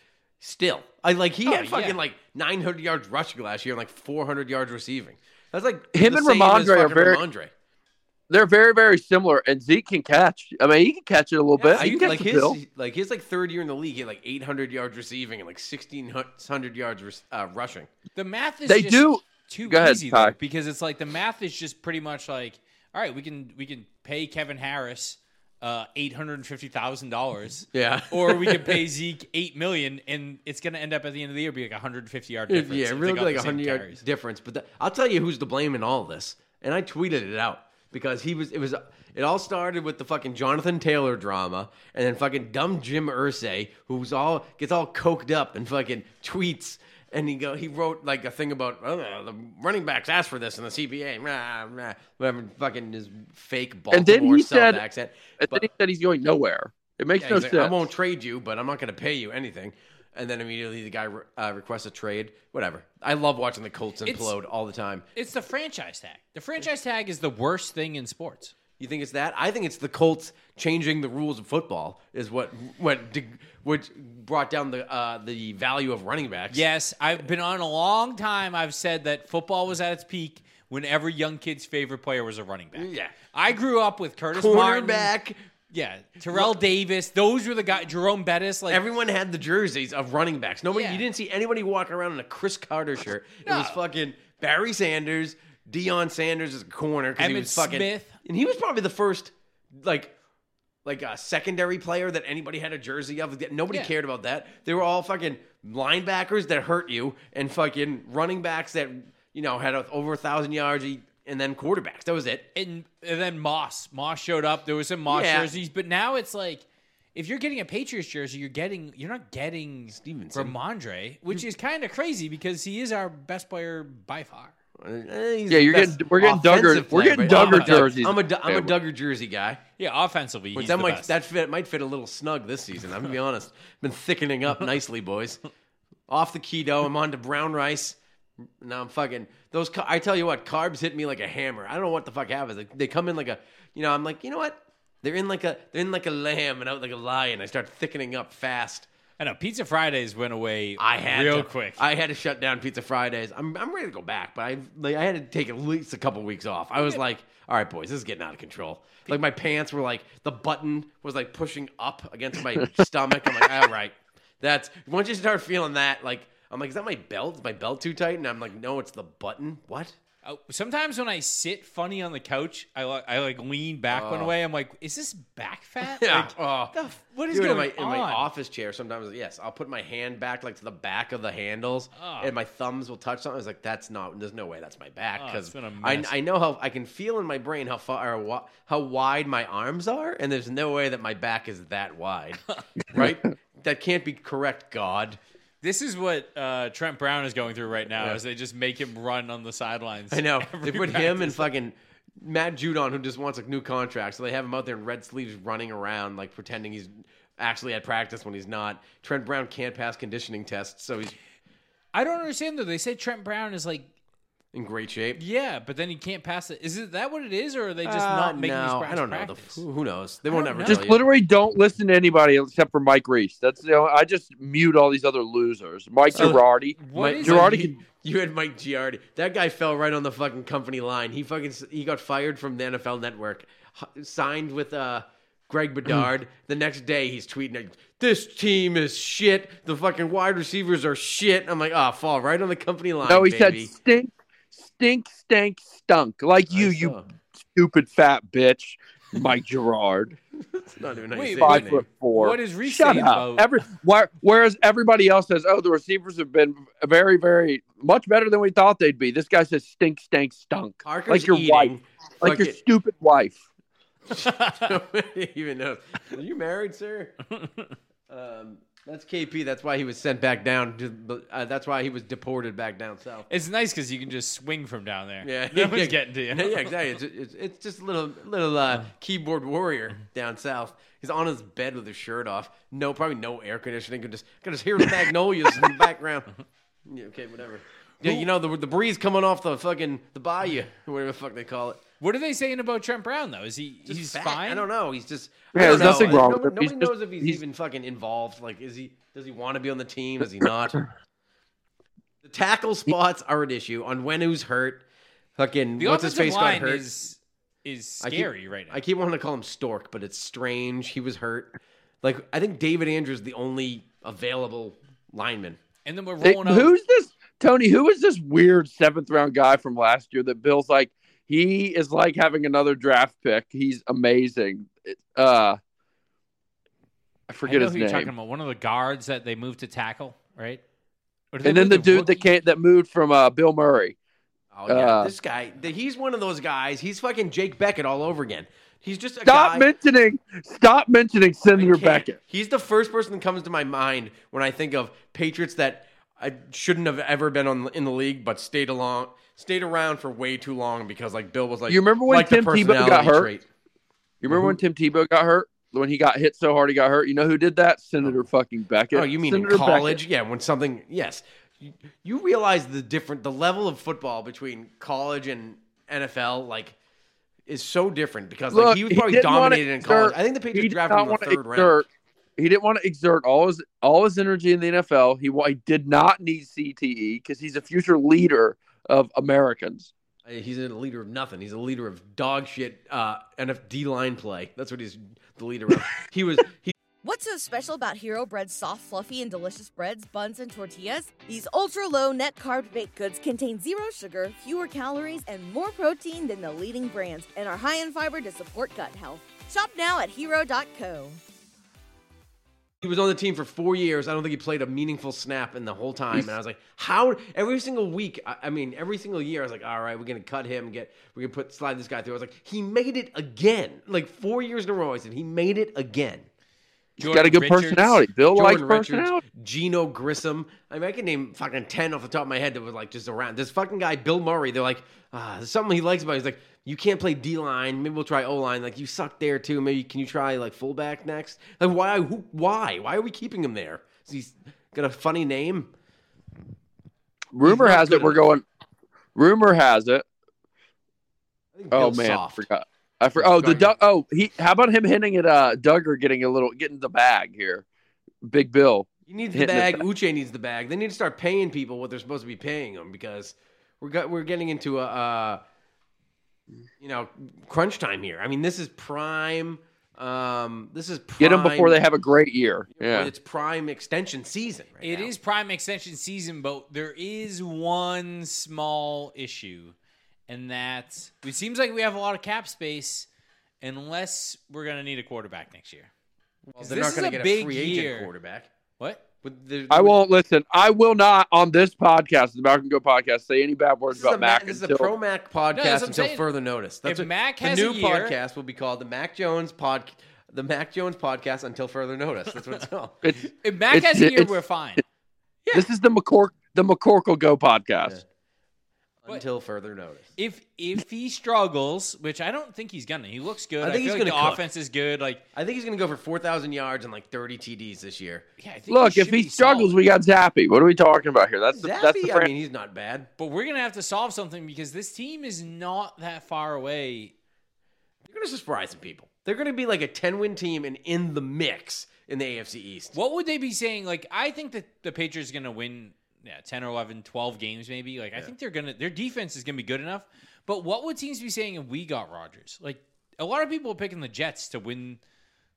Still, I like he Oh, had fucking yeah. like 900 yards rushing last year and like 400 yards receiving. That's like Him the and same Rhamondre are very- Rhamondre. They're very very similar, and Zeke can catch. I mean, he can catch it a little bit. I- He can catch like the his bill. like his like third year in the league, he had like 800 yards receiving and like 1600 yards uh, rushing. The math is They just do- too Go easy Ty. though, because it's like the math is just pretty much like, all right, we can we can pay Kevin Harris uh, eight hundred and fifty thousand dollars, Yeah. or we can pay Zeke eight million, and it's going to end up at the end of the year be like a hundred fifty yard difference. Yeah, really like a hundred yard carries. difference. But the, I'll tell you who's to blame in all this, and I tweeted it out because he was. It was. It all started with the fucking Jonathan Taylor drama, and then fucking dumb Jim Irsay, who's all gets all coked up and fucking tweets. And he go, he wrote like a thing about oh, the running backs asked for this in the CBA, rah, rah, whatever, fucking his fake Baltimore And then he self said- accent. And then he said he's going nowhere. It makes yeah, no he's like, sense. I won't trade you, but I'm not going to pay you anything. And then immediately the guy re- uh, requests a trade. Whatever. I love watching the Colts It's- implode all the time. It's the franchise tag. The franchise tag is the worst thing in sports. You think it's that? I think it's the Colts changing the rules of football is what what what brought down the uh, the value of running backs. Yes, I've been on a long time. I've said that football was at its peak when every young kids' favorite player was a running back. Yeah. I grew up with Curtis Martin. cornerback. Yeah, Terrell Davis. Those were the guys. Jerome Bettis. Like Everyone had the jerseys of running backs. Nobody, Yeah. you didn't see anybody walking around in a Cris Carter shirt. It was fucking Barry Sanders, Deion Sanders as a corner because he Emmitt was fucking. Smith. And he was probably the first, like, like a secondary player that anybody had a jersey of. Nobody Yeah. cared about that. They were all fucking linebackers that hurt you and fucking running backs that you know had a, over a thousand yards, e- and then quarterbacks. That was it. and, and then Moss. Moss showed up. There was some Moss Yeah. jerseys, but now it's like if you're getting a Patriots jersey, you're getting you're not getting Stevenson. Rhamondre, which hmm. is kind of crazy because he is our best player by far. Eh, he's Yeah, you're getting- we're getting Dugger- offensive we're getting but I'm a Dugger jerseys. I'm a, Du- I'm a Dugger jersey guy. Yeah, offensively, Which he's that the might best. that fit might fit a little snug this season. I'm gonna be honest. Been thickening up nicely, boys. Off the keto, I'm on to brown rice. Now I'm fucking those. I tell you what, carbs hit me like a hammer. I don't know what the fuck happens. They, they come in like a, you know. I'm like, you know what? They're in like a, they're in like a lamb and out like a lion. I start thickening up fast. I know Pizza Fridays went away I had real to, quick. I had to shut down Pizza Fridays. I'm, I'm ready to go back, but I like I had to take at least a couple weeks off. I was like, all right, boys, this is getting out of control. Like my pants were like the button was like pushing up against my stomach. I'm like, all right, that's once you start feeling that, like I'm like, is that my belt? Is my belt too tight? And I'm like, no, it's the button. What? Oh, Sometimes when I sit funny on the couch, I like I like lean back one oh. way. I'm like, is this back fat? Yeah. Like, oh. the f- what is Dude, going in my, in my office chair? Sometimes, yes, I'll put my hand back like to the back of the handles, Oh. and my thumbs will touch something. I was like, "That's not. There's no way that's my back." Oh, Because it's been a I. I know how I can feel in my brain how far wa- how wide my arms are, and there's no way that my back is that wide, right? That can't be correct, God. This is what uh, Trent Brown is going through right now. Yeah. Is they just make him run on the sidelines. I know they put him and fucking Matt Judon, who just wants a new contract. So they have him out there in red sleeves, running around like pretending he's actually at practice when he's not. Trent Brown can't pass conditioning tests, so he's I don't understand though. They say Trent Brown is like, in great shape. yeah, but then he can't pass it. Is it that what it is, or are they just Uh, not making these no, practice I don't know. The, practice? who who knows? They won't ever know. Just literally don't listen to anybody except for Mike Reiss. That's you know, I just mute all these other losers. Mike So- Giardi. What Mike- Giardi can You had Mike Giardi. That guy fell right on the fucking company line. He fucking he got fired from the NFL Network. Signed with uh Greg Bedard. the next day he's tweeting, "This team is shit. The fucking wide receivers are shit." I'm like, "Oh, fall right on the company line." No, he baby. said stink, stink, stank, stunk. Like you, you stupid fat bitch. Mike Giardi, It's not even how you Wait, five foot four. What is Reiss Shut up. about- Every where, whereas everybody else says, "Oh, the receivers have been very, very much better than we thought they'd be." This guy says, "Stink, stank, stunk," Parker's like your eating. wife, like your Fucking- stupid wife. Nobody even knows. Are you married, sir? um, that's KP. That's why he was sent back down. To, uh, that's why he was deported back down south. It's nice because you can just swing from down there. Yeah, no one's getting to you. Yeah, exactly. It's, it's, it's just a little little uh, keyboard warrior down south. He's on his bed with his shirt off. No, probably no air conditioning. Can just can just hear the magnolias in the background. Yeah, okay, whatever. Yeah, you know the the breeze coming off the fucking the bayou, whatever the fuck they call it. What are they saying about Trent Brown though? Is he Just he's fat. fine? I don't know. He's just Yeah, I don't nothing wrong No- with him. Nobody He's just- knows if he's, he's- even fucking involved. Like, is he? Does he want to be on the team? Does he not? the tackle spots are an issue. On when who's hurt, fucking The what's his offensive face got hurt. is is I keep- scary right now. I keep wanting to call him Stork, but it's strange. He was hurt. Like I think David Andrews is the only available lineman. and then we're They- rolling out. who's this, Tony? Who is this weird seventh round guy from last year that Bill's like? He is like having another draft pick. He's amazing. Uh, I I forget know his who you're talking about. One of the guards that they moved to tackle, right? Or did they And then move the to dude that rookie? came that moved from uh, Bill Murray. Oh yeah, Uh, this guy. He's one of those guys. He's fucking Jake Bequette all over again. He's just a Stop guy. mentioning. Stop mentioning Senator can't. Bequette. He's the first person that comes to my mind when I think of Patriots that I shouldn't have ever been on in the league, but stayed along, stayed around for way too long because like Bill was like. You remember when like Tim Tebow got hurt? trait. You remember when mm-hmm. Tim Tebow got hurt? When he got hit so hard he got hurt. You know who did that? Senator oh. fucking Bequette. Oh, you mean Senator in Bequette. college? Yeah, when something. Yes, you, you realize the different, the level of football between college and NFL, like, is so different because like he was probably wanna dominated in college. exert- I think the he Patriots drafted him in the third round. He didn't want to exert all his all his energy in the NFL. He, he did not need CTE because he's a future leader of Americans. He's a leader of nothing. He's a leader of dog shit uh, NFD line play. That's what he's the leader of. He was he What's so special about Hero Bread's soft, fluffy, and delicious breads, buns, and tortillas? These ultra low net carb baked goods contain zero sugar, fewer calories, and more protein than the leading brands, and are high in fiber to support gut health. Shop now at hero.co. he was on the team for four years. I don't think he played a meaningful snap in the whole time. And I was like, how? Every single week, I, I mean, every single year, I was like, all right, we're gonna cut him. Get we're gonna put slide this guy through. I was like, he made it again. Like four years in a row. I said he made it again. He's got a good personality. Bill likes Jordan Richards, personality. Geneo Grissom. I mean, I can name fucking ten off the top of my head that was like just around. This fucking guy, Bill Murray. They're like, ah, there's something he likes about. It. He's like, you can't play D line. Maybe we'll try O line. Like you suck there too. Maybe can you try like fullback next? Like why? Who, why? Why are we keeping him there? He's got a funny name? Rumor has it we're enough. going. Rumor has it. I think Oh man, soft. forgot. I for, oh the Dugger. Doug. Oh he. How about him hitting at uh Dugger getting a little getting the bag here, Big Bill. He needs the hitting the bag. bag. Uche needs the bag. They need to start paying people what they're supposed to be paying them because we're got, we're getting into a uh, you know crunch time here. I mean, this is prime. Um, this is prime, Get them before they have a great year. Yeah. It's prime extension season. Right It now. is prime extension season, but there is one small issue, and that it seems like we have a lot of cap space, unless we're gonna need a quarterback next year. Well, 'Cause they're this not going a to get a big free agent year. quarterback. What? With the, I won't listen. I will not on this podcast, the Malcolm Go podcast, say any bad words This is, a about Mac, Mac this is until a pro Mac podcast that's until saying. further notice. That's If what, Mac the has new a year- podcast will be called the Mac Jones pod, the Mac Jones podcast until further notice. That's what it's called. it's, If Mac It's- has a year, we're fine. this is the McCork the McCorkle Go podcast. Until further notice. If if he struggles, which I don't think he's gonna, he looks good. I I think feel he's like gonna the cook. offense is good. Like, I think he's going to go for 4,000 yards and like 30 TDs this year. yeah, I think Look, he if he struggles, solid. we got Zappy. What are we talking about here? That's the, Zappy, that's the I mean, he's not bad. but we're gonna have to solve something because this team is not that far away. You're going to surprise some people. They're going to be like a 10 win team and in the mix in the AFC East. What would they be saying? Like, I think that the Patriots are going to win yeah, 10 or 11, 12 games maybe. Like, I think they're going to, their defense is going to be good enough. But what would teams be saying if we got Rodgers? Like, a lot of people are picking the Jets to win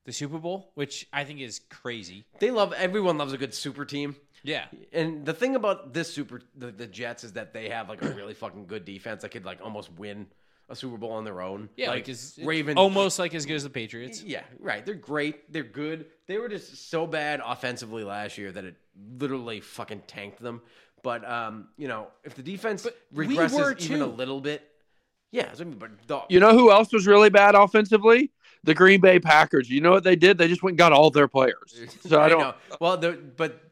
the Super Bowl, which I think is crazy. They love, everyone loves a good super team. Yeah. And the thing about this super, the, the Jets is that they have like a really fucking good defense that could like almost win a Super Bowl on their own. Yeah, like like it's, it's Ravens. almost like as good as the Patriots. Yeah, right. They're great. They're good. They were just so bad offensively last year that it literally fucking tanked them. But um, you know, if the defense we regresses were even a little bit, yeah. I mean, but the, You know who else was really bad offensively? The Green Bay Packers. You know what they did? They just went and got all their players. So I don't. know. Well, the, but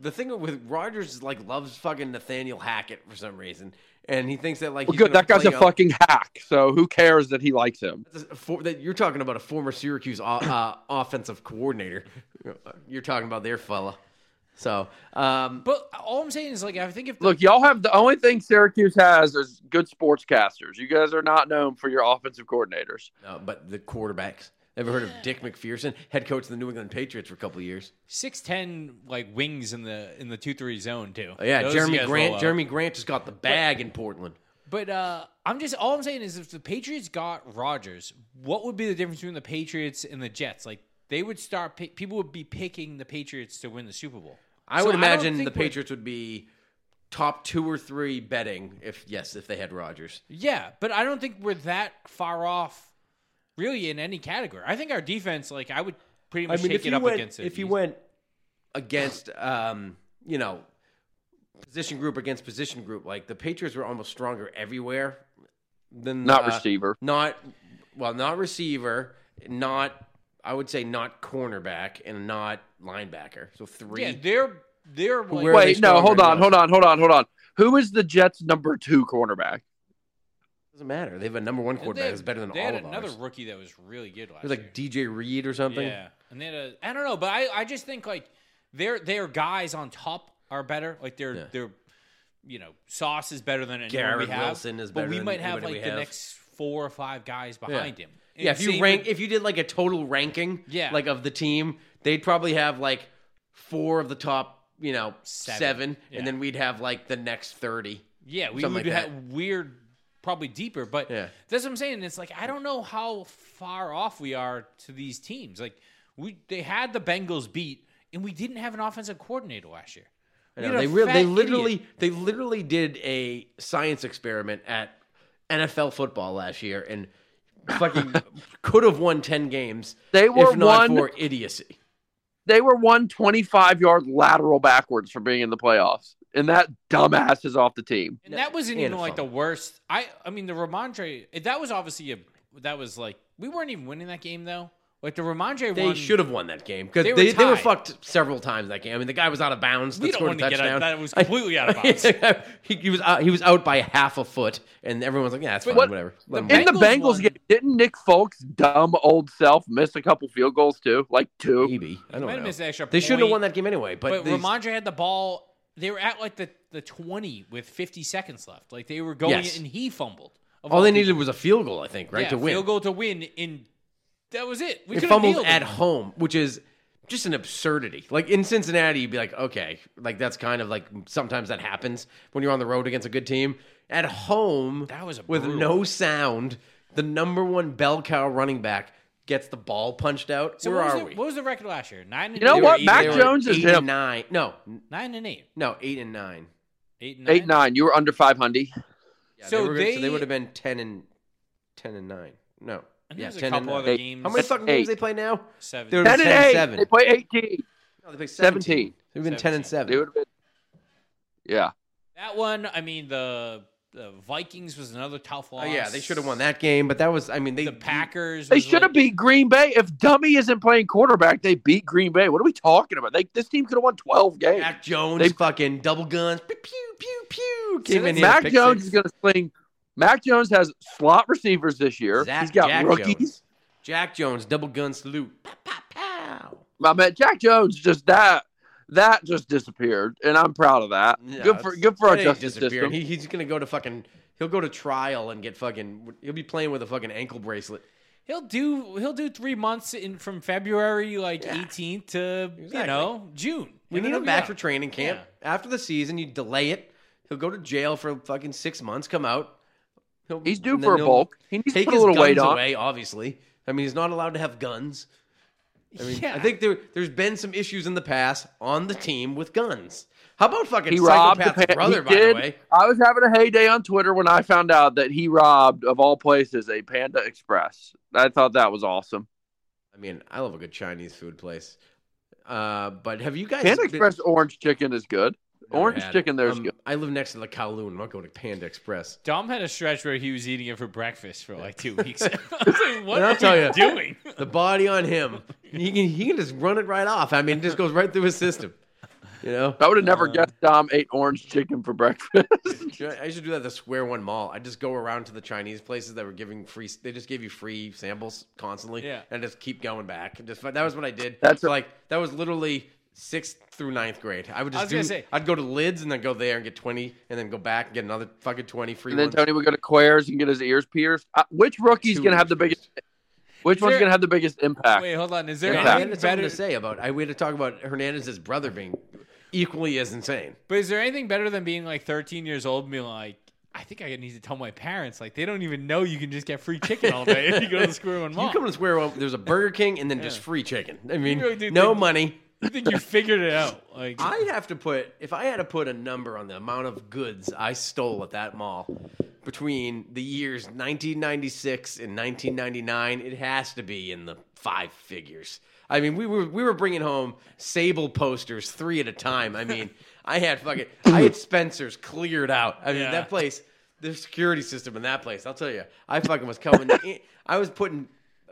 the thing with Rodgers is like loves fucking Nathaniel Hackett for some reason, and he thinks that like Well, good. That guy's a play on- fucking hack. So who cares that he likes him? For, that you're talking about a former Syracuse uh, offensive coordinator. You're talking about their fella. So, um, But all I'm saying is like I think if the, Look, y'all have the only thing Syracuse has is good sportscasters. You guys are not known for your offensive coordinators. no, but the quarterbacks. Ever heard of Dick MacPherson, head coach of the New England Patriots for a couple of years? six ten like wings in the in the two three zone too. Oh, yeah, Those Jerami guys Grant. out. Jerami Grant just got the bag in Portland. But uh, I'm just all I'm saying is if the Patriots got Rodgers, what would be the difference between the Patriots and the Jets? Like they would start pick, people would be picking the Patriots to win the Super Bowl. I So would don't imagine think the we're- Patriots would be top two or three betting if yes, if they had Rodgers. Yeah, but I don't think we're that far off, really, in any category. I think our defense, like I would pretty much take it up went, against it. if you went against, um, you know, position group against position group, like the Patriots were almost stronger everywhere than Not uh, receiver. not well, not receiver, not I would say not cornerback and not linebacker. So three. yeah, they're they're like, Where are they Wait, no, hold on, us? hold on, hold on, hold on. Who is the Jets' number two cornerback? Doesn't matter. They have a number one quarterback that's better than all of they had another ours. rookie that was really good last It was year. like DJ Reed or something. Yeah, and they had a I don't know, but I I just think like their their guys on top are better. Like their Yeah. their you know sauce is better than anyone Garrett we have. Wilson is but we than might have anybody like we the have. next four or five guys behind him. Yeah, if you same rank, with- if you did like a total ranking, Yeah. like of the team, they'd probably have like four of the top, you know, Seven. seven, Yeah. and then we'd have like the next thirty. yeah, we something would like that. have weird, probably deeper. But Yeah. that's what I'm saying. It's like I don't know how far off we are to these teams. Like we they had the Bengals beat, and we didn't have an offensive coordinator last year. Know, they really, they literally, idiot. they literally did a science experiment at NFL football last year, and fucking could have won ten games. They were if not one- for idiocy. They were one 25 yard lateral backwards from being in the playoffs. And that dumbass is off the team. And that wasn't even like the worst. I I mean the Rhamondre that was obviously a that was like we weren't even winning that game though. Like the Rhamondre They one, should have won that game because They they, were they, were fucked several times that game. I mean, the guy was out of bounds. We don't want a to get out. touchdown. That was completely out of bounds. he, he was out, he was out by half a foot, and everyone's like, "Yeah, that's fine, what- whatever." the In win." the Bengals Bengals won. game, didn't Nick Folk's dumb old self miss a couple field goals too? Like two? maybe I don't know. extra They shouldn't have won that game anyway. But, But these- Rhamondre had the ball. They were at like the the twenty with fifty seconds left. Like they were going Yes. and he fumbled. Of all they people. needed was a field goal, I think, right, yeah, to win. field goal to win. And that was it. We They could've fumbled nailed at home, which is just an absurdity. Like in Cincinnati, you'd be like, okay, like that's kind of like sometimes that happens when you're on the road against a good team. At home, That was a with brutal no sound, the number one bell cow running back gets the ball punched out. So Where what was are the, we? What was the record last year? Nine. And You know eight? What? eight- Mac they Jones is eight him. and nine. No, Nine and eight. no, eight and nine. Eight and nine. Eight nine. You were under 500. Yeah, So they- so they would have been ten and ten and nine. No, And yeah, there's a 10 couple and other nine. games. How many fucking games they play now? Seven. They were 10 and 10 8. 7. They play 18. No, they play 17. 17. They've been ten and Seventeen. They seven. would have been. Yeah. That one, I mean, the the Vikings was another tough Oh loss. yeah, they should have won that game, but that was I mean they The Packers. They should have like- beat Green Bay. If Dummy isn't playing quarterback, they beat Green Bay. What are we talking about? They, this team could have won 12 games. Mac Jones They- fucking double guns, pew pew pew pew. So Came in that's- here, Mac pick Jones six. is going to sling. Mac Jones has slot receivers this year. Zach- He's got Jack rookies. Jones. Jack Jones double gun salute. Pow, pow, pow. My man, Jack Jones just that that just disappeared, and I'm proud of that. Yeah, good for it's- good for our justice system. He, he's gonna go to fucking. He'll go to trial and get fucking. He'll be playing with a fucking ankle bracelet. He'll do. He'll do three months in from February like 18th to you know June. We And need then him back for training camp Yeah. after the season. You delay it. He'll go to jail for fucking six months. Come out. He'll, He's due for a bulk. He needs to take put a his little weight guns on. away. Obviously, I mean he's not allowed to have guns. I mean, Yeah. I think there there's been some issues in the past on the team with guns. How about fucking He robbed the psychopath's pa- brother, he by did. the way? I was having a heyday on Twitter when I found out that he robbed, of all places, a Panda Express. I thought that was awesome. I mean, I love a good Chinese food place. Uh, but have you guys Panda been- Express orange chicken is good. Never Orange had chicken there's Um, good. I live next to the Kowloon. I'm not going to Panda Express. Dom had a stretch where he was eating it for breakfast for like two weeks. I was like, what And I'll are tell you you, doing? the body on him, he can he can just run it right off. I mean, it just goes right through his system. You know, I would have never Uh, guessed Dom ate orange chicken for breakfast. I used to do that at the Square One Mall. I just go around to the Chinese places that were giving free. They just gave you free samples constantly. Yeah. and just keep going back. And just that was what I did. That's for a- like that was literally sixth through ninth grade. I would I just was do. gonna say- I'd go to Lids and then go there and get twenty, and then go back and get another fucking twenty free and then ones. Tony would go to Claire's and get his ears pierced. Uh, which rookie's Two gonna have the biggest? Which Is one's there- gonna have the biggest impact? Wait, hold on. Is there Yeah. I anything had better? to say about. I we had to talk about Hernandez's brother being equally as insane. But is there anything better than being like 13 years old and being like, I think I need to tell my parents. Like, they don't even know you can just get free chicken all day if you go to the Square One Mall. You come to Square One, there's a Burger King and then just free chicken. I mean, really no think- money. I think you figured it out. Like, I'd have to put if I had to put a number on the amount of goods I stole at that mall between the years 1996 and 1999, it has to be in the five figures. I mean, we were we were bringing home Sable posters three at a time. I mean, I had fucking I had Spencer's cleared out. I mean, Yeah. that place, the security system in that place. I'll tell you, I fucking was coming. I was putting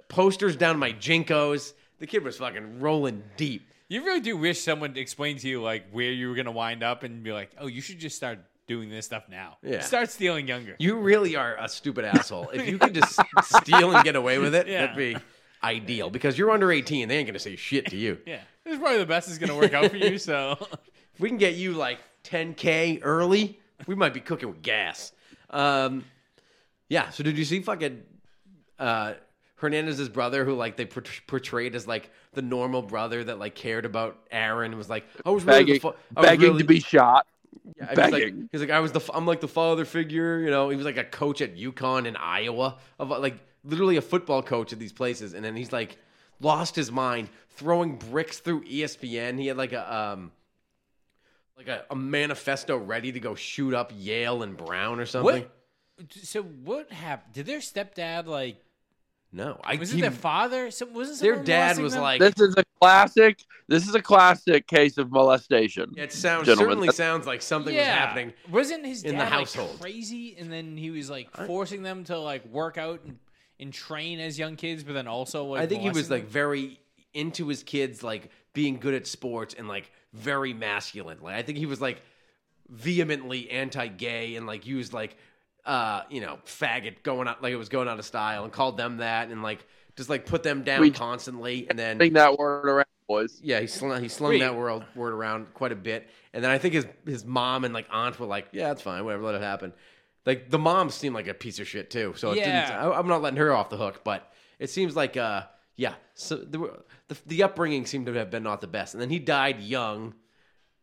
posters down my JNCOs. The kid was fucking rolling deep. You really do wish someone explained to you like where you were gonna wind up and be like, oh, you should just start doing this stuff now. Yeah. Start stealing younger. You really are a stupid asshole. If you could just steal and get away with it, Yeah. that'd be ideal. Because you're under 18, they ain't gonna say shit to you. yeah, this is probably the best is gonna work out for you. So, If we can get you like 10k early, we might be cooking with gas. Um, yeah. So did you see fucking uh, Hernandez's brother, who like they portrayed as like the normal brother that like cared about Aaron, was like, I was really the begging, fa- I was begging really- to be shot. Yeah, he was like, begging. he's like, I was the, I'm like the father figure, you know. He was like a coach at UConn in Iowa, of like literally a football coach at these places, and then he's like lost his mind, throwing bricks through ESPN. He had like a um, like a, a manifesto ready to go shoot up Yale and Brown or something. what? So what happened? Did their stepdad like? No, I Was he- it their father? Some, wasn't their dad was them? like, This is a classic. This is a classic case of molestation. it sounds gentlemen. certainly sounds like something yeah. was happening. Wasn't his in dad the like, household. crazy? And then he was like forcing them to like work out and, and train as young kids, but then also like I think he was molesting like very into his kids, like being good at sports and like very masculine. Like I think he was like vehemently anti-gay and like used like uh you know faggot going out like it was going out of style and called them that and like just like put them down We- constantly and then Bring that word around, boys. yeah he slung he slung Wait. that word word around quite a bit and then I think his his mom and like aunt were like yeah it's fine whatever let it happen like the mom seemed like a piece of shit too so it Yeah. didn't I, I'm not letting her off the hook but it seems like uh yeah so there were, the the upbringing seemed to have been not the best and then he died young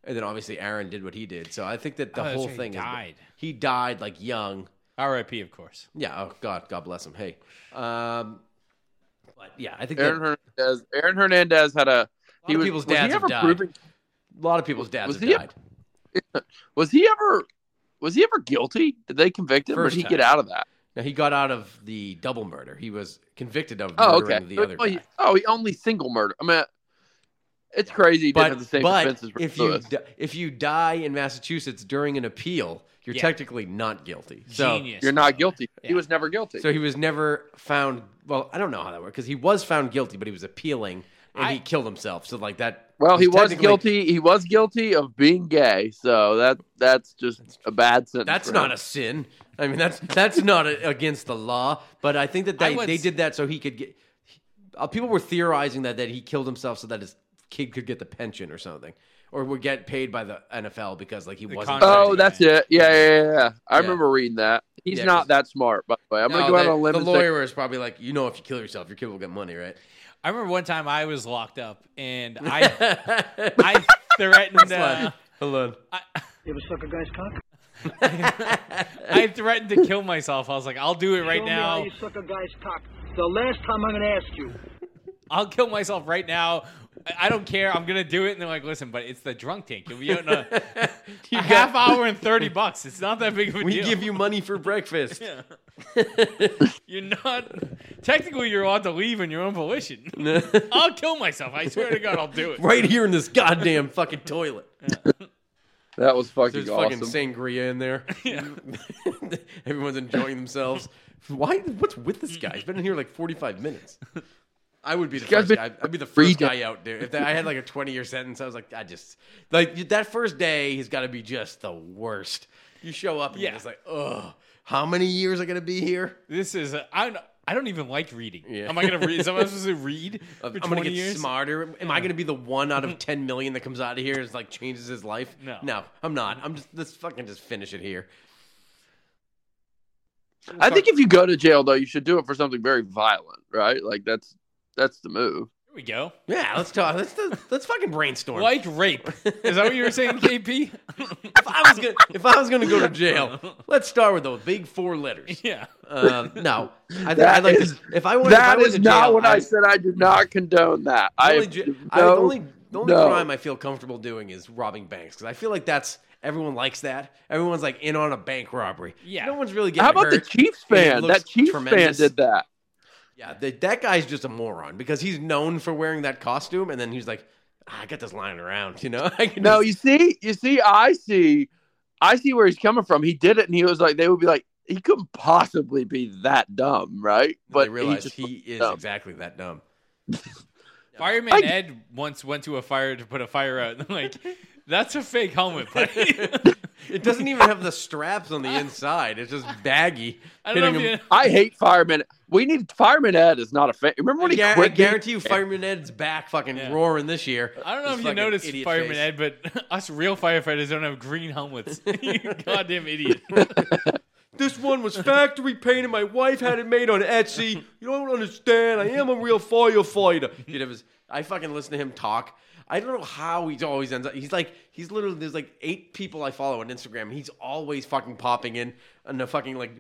and then obviously Aaron did what he did so I think that the Oh, that's whole right, he thing is died. he died like young R.I.P. Of course. yeah oh god God bless him hey um but yeah I think Aaron that Hernandez. Aaron Hernandez had a. a lot He of was, people's was he dads have ever died proven? a lot of people's dads Was have he- died Was he ever? Was he ever guilty? Did they convict him, First or did he time. get out of that? Now he got out of the double murder. He was convicted of Oh, okay. the other oh, guy. he, oh, he only single murder. I mean, it's crazy. He didn't have But, the same but offenses if you di- if you die in Massachusetts during an appeal, you're Yeah. technically not guilty. So Genius. You're not guilty. Yeah. He was never guilty. so he was never found. Well, I don't know how that worked because he was found guilty, but he was appealing and I- he killed himself. So like that. well, he was guilty. He was guilty of being gay. So that that's just a bad sentence. That's not a sin. I mean, that's that's not a, against the law. But I think that they, would they did that so he could get. Uh, people were theorizing that that he killed himself so that his kid could get the pension or something, or would get paid by the NFL because like he The wasn't. Oh, that's it. Yeah, yeah, yeah. yeah. I Yeah. remember reading that. He's Yeah, not 'cause- that smart, by the way. I'm No, gonna go out the, on a limb the lawyer is probably like, you know, if you kill yourself, your kid will get money, right? I remember one time I was locked up and I I threatened uh, Hold on. You ever suck a guy's cock? I threatened to kill myself. I was like, I'll do it right Show me how now. you suck a guy's cock. The last time I'm going to ask you. I'll kill myself right now. I- I don't care. I'm gonna do it. And they're like, listen, but it's the drunk tank. You'll be out in a, a half hour and thirty bucks. It's not that big of a deal. We deal. give you money for breakfast. You're not technically you're allowed to leave on your own volition. I'll kill myself. I swear to God, I'll do it. right here in this goddamn fucking toilet. That was fucking There's awesome. fucking sangria in there. Everyone's enjoying themselves. Why? What's with this guy? He's been in here like 45 minutes. I would be the first guy. I'd be the three first guy out there. If I had like a 20 year sentence, I was like, I just like that first day has got to be just the worst. You show up and Yeah. you're just like, oh, How many years are gonna be here? This is a, I don't I don't even like reading. Yeah. Am I gonna read? Is someone supposed to read for I'm 20 gonna get years? smarter. Am I gonna be the one out of 10 million that comes out of here and like changes his life? No. no, I'm not. I'm just let's fucking just finish it here. I think if you go to jail though, you should do it for something very violent, right? Like that's that's the move. Here we go. Yeah, let's talk. Let's let's fucking brainstorm. Like rape. Is that what you were saying, KP? if I was gonna if I was gonna go to jail, let's start with those big four letters. Yeah. Uh, no, I, That I'd like is- to, if I went. if I went is to not jail, what I, said. I do not condone that. I only, have j- no, I, the only, the only no. crime I feel comfortable doing is robbing banks because I feel like that's everyone likes that. Everyone's like in on a bank robbery. Yeah. no one's really getting. How about the. Chiefs fan? That Chiefs tremendous. fan did that. Yeah, the, that guy's just a moron because he's known for wearing that costume, and then he's like, "Ah, I got this lying around, you know. I can No, just- you see, you see, I see, I see where he's coming from. He did it, and he was like, they would be like, he couldn't possibly be that dumb, right? but But realize just, he is dumb. exactly that dumb. Fireman I- Ed once went to a fire to put a fire out. And like, that's a fake helmet, buddy. It doesn't even have the straps on the inside. It's just baggy. I don't know if him- you, I hate fireman. We need fireman Ed is not a fan. Remember when he guar- I quit? being- guarantee you, Fireman Ed's back fucking Yeah. roaring this year. I don't know His if you noticed Fireman face. Ed, but us real firefighters don't have green helmets. you goddamn idiot. This one was factory painted. My wife had it made on Etsy. You don't understand. I am a real firefighter. Dude, it was. I fucking listen to him talk. I don't know how he always ends up. He's like, he's literally. There's like eight people I follow on Instagram. And he's always fucking popping in and the fucking like.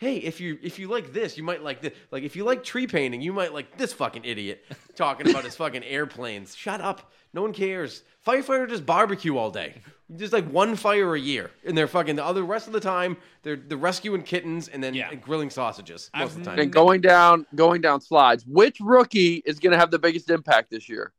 Hey, if you if you like this, you might like this. Like if you like tree painting, you might like this fucking idiot talking about his fucking airplanes. Shut up. No one cares. Firefighter just barbecue all day. Just like one fire a year, and they're fucking the other rest of the time they're they're rescuing kittens and then Yeah. grilling sausages most of the time. and going down, going down slides. Which rookie is going to have the biggest impact this year?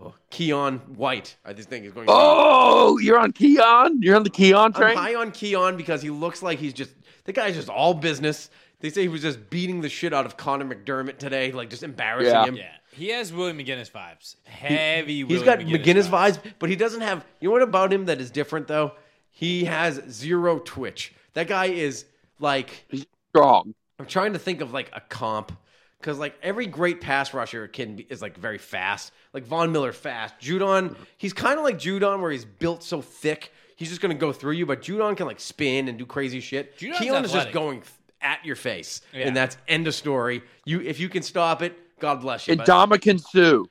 Oh, Keion White, I just think is going. to Oh, you're on Keion. You're on the Keion I'm train. high on Keion because he looks like he's just the guy's just all business. They say he was just beating the shit out of Connor McDermott today, like just embarrassing Yeah. him. Yeah. He has Willie McGinest vibes. Heavy He's got McGinest, McGinest vibes, but he doesn't have. You know what about him that is different though? He has zero twitch. That guy is like Strong. I'm trying to think of like a comp because like every great pass rusher can be is like very fast. Like Von Miller fast. Judon, he's kind of like Judon where he's built so thick. He's just gonna go through you, but Judon can like spin and do crazy shit. Judon's Keion is just athletic. going at your face, Yeah. and that's end of story. You if you can stop it, God bless you. And but- Dominican Sue.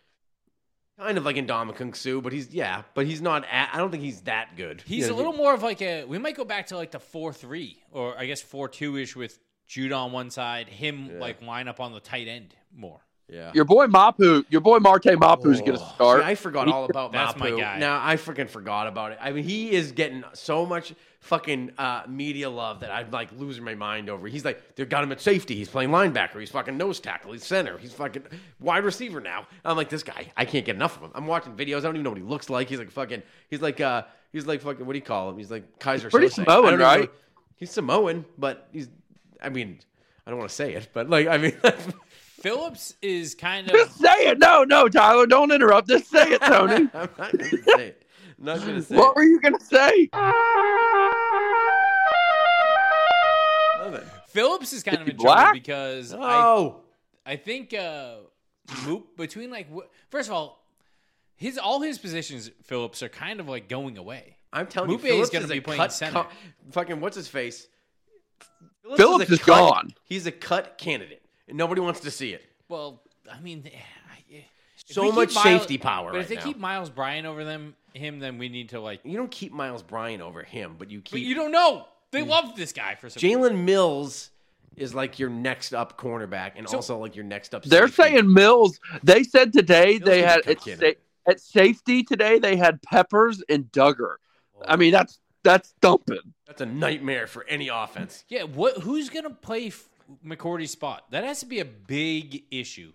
kind of like Ndamukong Suh, but he's yeah, but he's not. At, I don't think he's that good. He's You a know, little more of like a. We might go back to like the four three or I guess four two ish with Judon one side, him like line up on the tight end more. Yeah. Your boy Mapu. Your boy Marte Mapu is going to Oh, start. see, I forgot all about That's my Mapu. guy. Now I freaking forgot about it. I mean, he is getting so much fucking uh, media love that I'm like losing my mind over. He's like, they got him at safety. He's playing linebacker. He's fucking nose tackle. He's center. He's fucking wide receiver now. I'm like, this guy, I can't get enough of him. I'm watching videos. I don't even know what he looks like. He's like fucking. He's like uh, he's like fucking. What do you call him? He's like Kaiser. pretty Sose. Samoan, I don't even right? know- He's Samoan, but he's. I mean, I don't want to say it, but like, I mean. Phillips is kind of Just say it. No, no, Tyler, don't interrupt. Just say it, Tony. I'm not gonna say it. I'm not gonna say what it. were you going to say? Nothing. Phillips is kind of in Black? trouble because I Oh. I think uh Moop between like wh- first of all his all his positions Phillips are kind of like going away. I'm telling Mupe you, Phillips is gonna be a playing cut, center. co- fucking what's his face? Phillips a is cut- gone. He's a cut candidate, and nobody wants to see it. Well, I mean, eh, So much Miles- safety power But right if they now. keep Myles Bryant over them, him, then we need to like. You don't keep Myles Bryant over him, but you keep. But keep you don't know. They love this guy for some. Jalen Mills is like your next up cornerback and So- also like your next up. They're safety. saying Mills. They said today Mills they had become at, sa- at safety today they had Peppers and Dugger. I mean that's that's thumping. that's a nightmare for any offense. Yeah, what? Who's gonna play f- McCourty's spot? That has to be a big issue.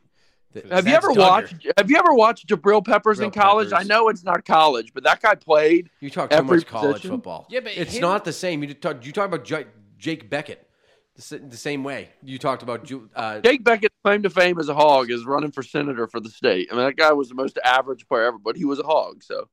for this. Have you ever Dugger. watched? Have you ever watched Jabril Peppers in Jabril college? I know it's not college, but that guy played. You talk too Every much college position? football. Yeah, but it's him- not the same. You talk. You talk about J- Jake Bequette the, the same way. You talked about uh, Jake Bequette's claim to fame as a hog is running for senator for the state. I mean, that guy was the most average player ever, but he was a hog. So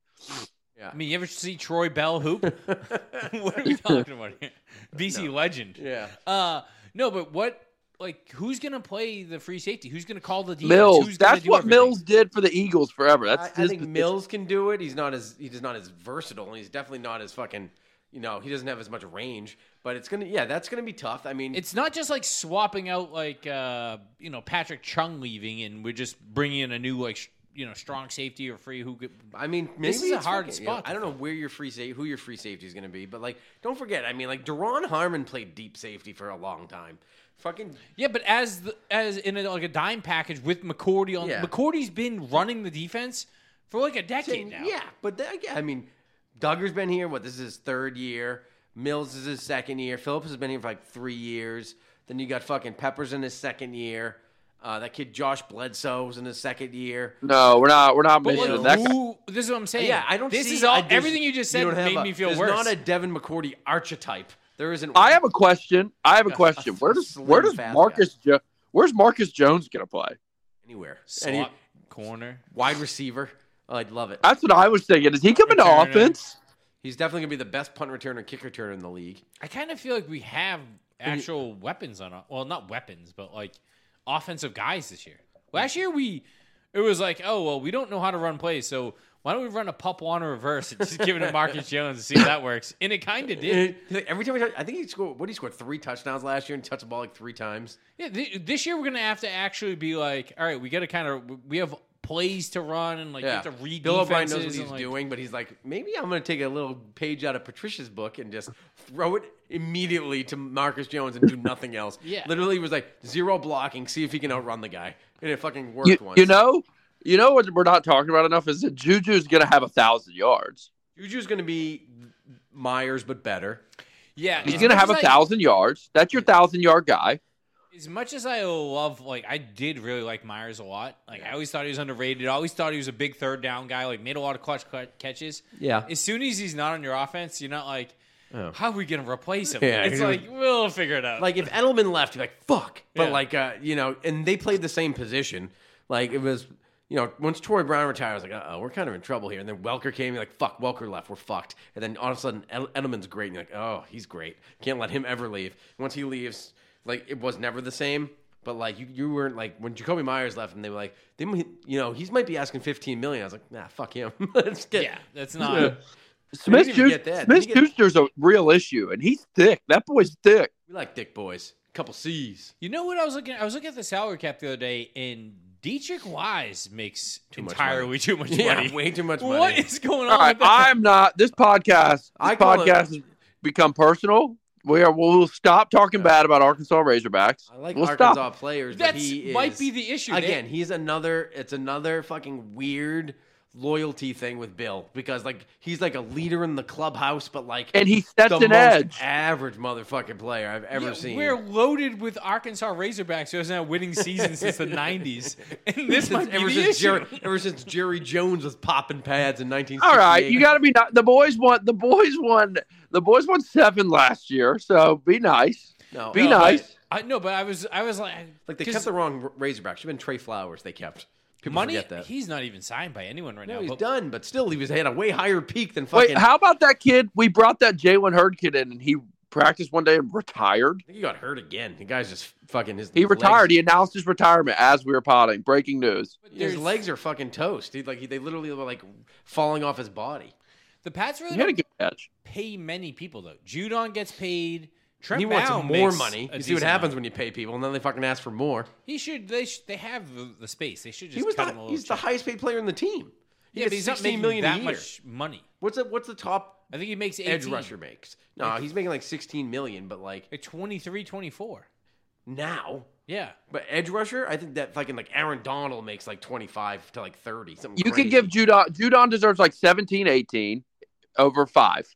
yeah. I mean, you ever see Troy Bell hoop? what are we talking about here? BC legend. Yeah. Uh, no, but what? Like, who's gonna play the free safety? Who's gonna call the defense? Mills, Who's that's do what everything? Mills did for the Eagles forever. That's I, I his think position. Mills can do it. He's not as he's not as versatile, and he's definitely not as fucking. You know, he doesn't have as much range. But it's gonna, yeah, that's gonna be tough. I mean, It's not just like swapping out like uh, you know Patrick Chung leaving, and we're just bringing in a new like sh- you know strong safety or free who could. I mean, maybe This is a hard fucking- spot to I don't know where your free safety, who your free safety is going to be, but like, don't forget. I mean, like, Duron Harmon played deep safety for a long time. Fucking Yeah, but as the, as in a, like a dime package with McCourty on. Yeah. McCourty's been running the defense for like a decade now. Yeah, but yeah, I mean, Dugger's been here. What this is his third year. Mills is his second year. Phillips has been here for like three years. Then you got fucking Peppers in his second year. Uh, that kid Josh Bledsoe was in his second year. No, we're not. We're not But mentioning like, that. Guy. who? This is what I'm saying. Yeah, I don't. This see, is all. I- everything you just said don't made a- me feel there's worse. not a Devin McCourty archetype. There isn't. I have a question. I have a question. Where does where does Marcus jo- Where's Marcus Jones gonna play? anywhere. slot Any corner. wide receiver. Oh, I'd love it. That's what I was thinking. Is he coming to offense? He's definitely gonna be the best punt returner, kick returner in the league. I kind of feel like we have actual weapons on. our- Well, not weapons, but like offensive guys this year. Last year we, it was like, oh well, we don't know how to run plays, so why don't we run a pup one reverse and just give it to Marcus Jones and see if that works? And it kind of did. Every time we, touch, I think he scored. What he scored three touchdowns last year and touched the ball like three times. Yeah, th- this year we're gonna have to actually be like, all right, we got to kind of we have plays to run and like Yeah, you have to read Bill O'Brien knows what he's like- doing, but he's like, maybe I'm going to take a little page out of Patricia's book and just throw it immediately to Marcus Jones and do nothing else. Yeah. literally was like zero blocking, see if he can outrun the guy, and it fucking worked You, once. you know, you know what we're not talking about enough is that Juju's gonna have a thousand yards. Juju's going to be Meyers, but better. Yeah, He's gonna have a as thousand yards. That's your thousand yard guy. As much as I love, like, I did really like Meyers a lot. Like, I always thought he was underrated. I always thought he was a big third down guy. Like, made a lot of clutch cl- catches. Yeah. As soon as he's not on your offense, you're not like, Oh. how are we gonna replace him? Yeah, it's he like we'll figure it out. Like if Edelman left, you're like fuck. But Yeah. like uh, you know, and they played the same position. Like it was, you know, once Troy Brown retired, I was like, uh oh, we're kind of in trouble here. And then Welker came, you're like, fuck, Welker left, we're fucked. And then all of a sudden, Ed- Edelman's great, and you're like, oh, he's great. Can't let him ever leave. Once he leaves, like it was never the same. But like you, you weren't like when Jakobi Meyers left, and they were like, they, might- you know, he's might be asking 15 million. I was like, nah, fuck him. Let's get. yeah, that's not. Smith didn't even get Schuster, that. Smith Didn't get- Schuster's a real issue, and he's thick. That boy's thick. We like thick boys. A Couple C's. You know what I was looking? I was looking at the salary cap the other day, and Deatrich Wise makes much entirely money. too much Yeah, money. way too much money. What is going on? All right, with that? I'm not. This podcast, this I call it- podcast has become personal. We are. We'll stop talking bad about Arkansas Razorbacks. I like we'll Arkansas stop. players, but That's is, might be the issue. They- Again, he's another. It's another fucking weird loyalty thing with Bill because like he's like a leader in the clubhouse, but like And he sets the an most edge. average motherfucking player I've ever Yeah, seen. We're loaded with Arkansas Razorbacks who hasn't had a winning season since the '90s, and this Since- might be ever the since issue. Jerry, ever since Jerry Jones was popping pads in 1968. All right, you got to be. Not, the boys won. The boys won. The boys won seven last year. So be nice. no, Be no, No, nice. but I no, but I was I was like, Like they 'cause kept the wrong Razorback. Should have been Trey Flowers. They kept. People money. forget that. He's not even signed by anyone right no, now. he's but- done, but still, he was at a way higher peak than fucking. Wait, how about that kid? We brought that Jalen Hurd kid in, and he practiced one day and retired. I think he got hurt again. The guy's just fucking his. He legs- retired. He announced his retirement as we were potting. Breaking news. His legs are fucking toast. He like he, they literally were like falling off his body. The Pats really He had a don't good catch. pay many people though. Judon gets paid. Trent he wants Brown more makes money. a You see what decent happens amount. when you pay people, and then they fucking ask for more. He should. They sh- they have the, the space. They should just. He was cut the him a little he's the check. highest paid player in the team. He Yeah, gets but he's not 16 making million that year. much money. What's the what's the top I think he makes 18. edge rusher makes? No, he's making like 16 million, but like Like 23, 24. now. Yeah. But edge rusher, I think that fucking like Aaron Donald makes like 25 to like 30. Something You crazy. could give Judon. Judon deserves like 17, 18 over five.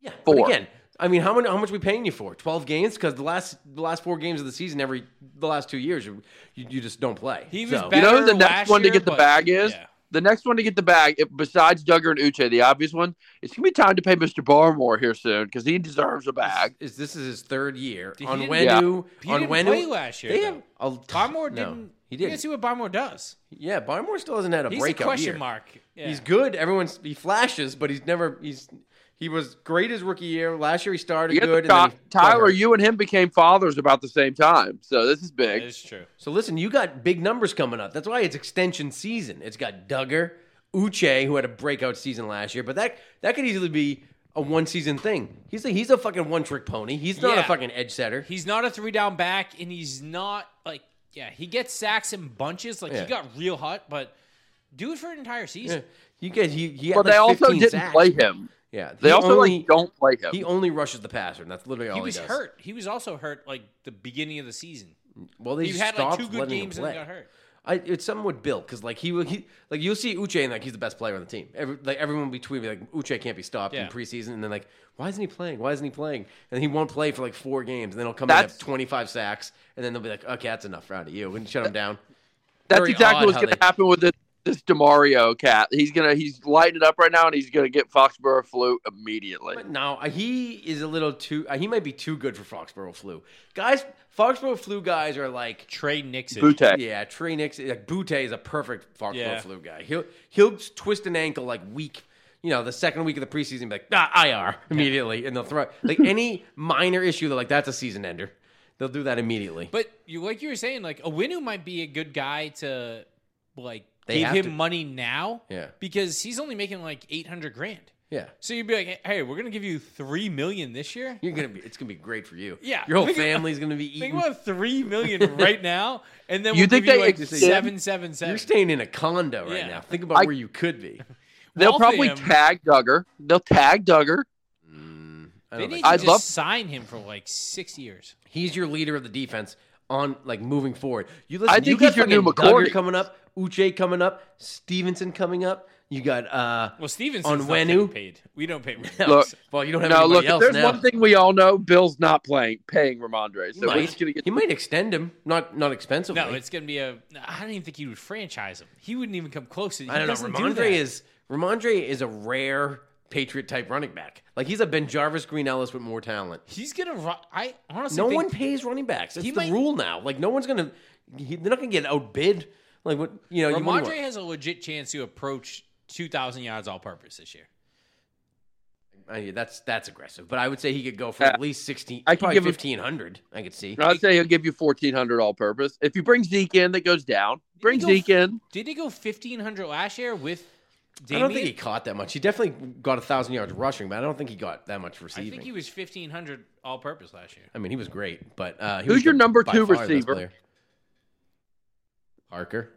Yeah, but Four. again, I mean, how much how much we paying you for? Twelve games? Because the last the last four games of the season, every the last two years, you you, you just don't play. He was So- better You know who the next one to year, get the but- bag is? yeah. The next one to get the bag, besides Dugger and Uche, the obvious one, it's gonna be time to pay Mr. Barmore here soon because he deserves a bag. Is this is his third year He on didn't- Wenu? He on didn't Wenu, last year. They though. have a, Barmore no, didn't. He You did. can see what Barmore does. Yeah, Barmore still hasn't had a He's a breakout question year. mark. Yeah. He's good. Everyone's he flashes, but he's never he's he was great his rookie year. Last year he started You get the good. and he Tyler, you and him became fathers about the same time, so this is big. is true. So listen, you got big numbers coming up. That's why it's extension season. It's got Dugger, Uche, who had a breakout season last year, but that that could easily be a one season thing. He's a he's a fucking one trick pony. He's not a fucking edge setter. He's not a three down back, and he's not like yeah. He gets sacks in bunches. Like Yeah. he got real hot, but do it for an entire Yeah. season. You get he he had But like they also didn't sacks. play him. Yeah, They also only, like don't play him. He only rushes the passer, and that's literally all He he, was does. hurt. He was also hurt like the beginning of the season. Well, they He had like stopped two good letting him games and play. got hurt. I, it's something with Bill because like he will- he like you'll see Uche and like he's the best player on the team. Every, like everyone will be tweeting like Uche can't be stopped in preseason, and then like why isn't he playing? Why isn't he playing? And he won't play for like four games, and then he'll come in That's- at twenty five sacks, and then they'll be like, okay, that's enough out of you, and shut him down. That's Very exactly what's going to they- happen with this, this DeMario cat. He's gonna he's lighting it up right now, and he's gonna get Foxborough flu immediately. But no, uh, he is a little too. Uh, he might be too good for Foxborough flu. Guys, Foxborough flu guys are like Tre Nixon. Boutte. Yeah, Tre Nix. Like Boutte is a perfect Foxborough Yeah. flu guy. He'll he'll twist an ankle like week, you know, the second week of the preseason, be like ah, IR immediately, and they'll throw like any minor issue. They're like that's a season ender. They'll do that immediately. But you like you were saying, like a Winu might be a good guy to like They give him to- money now. Yeah. Because he's only making like eight hundred grand. yeah, So you'd be like, hey, we're gonna give you three million this year. you're gonna be. It's gonna be great for you. Yeah. your whole Think about- family's gonna be eating. Think about three million right now, and then You we'll think give you they like seven, seven, seven. You're staying in a condo right Yeah. now. Think about I- where you could be. They'll Waltham, probably tag Dugger. They'll tag Dugger. Mm, I They need to I'd just love- sign him for like six years. He's your leader of the defense on like moving forward. You listen, I you think got he's your new fucking Dugger coming up, Uche coming up, Stevenson coming up. You got uh Well, Stevenson's On not Wenu? getting paid. We don't pay. Look, well, you don't have No, look. Else there's now. one thing we all know, Bill's not playing paying Rhamondre. he, So we're might, gonna get he might extend him, not not expensively. no, it's gonna be a. I don't even think he would franchise him. He wouldn't even come close. He I don't know. doesn't do Rhamondre that. is Rhamondre is a rare Patriot type running back. Like he's a BenJarvus Green-Ellis with more talent. He's gonna. ru- I honestly No think one pays running backs. It's He the might- rule now. Like no one's gonna. He, they're not gonna get outbid. Like what you know. you, what do Rhamondre want? has a legit chance to approach two thousand yards all purpose this year. I mean, that's that's aggressive, but I would say he could go for at least sixteen. I could probably give him- fifteen hundred. I could see. I'd say he'll give you fourteen hundred all purpose. If you bring Zeke in, that goes down. Bring go- Zeke in. Did he go fifteen hundred last year with? I don't think he caught that much. He definitely got a thousand yards rushing, but I don't think he got that much receiving. I think he was fifteen hundred all purpose last year. I mean, he was great, but uh, he Who's was your the- number two far the best receiver? Parker.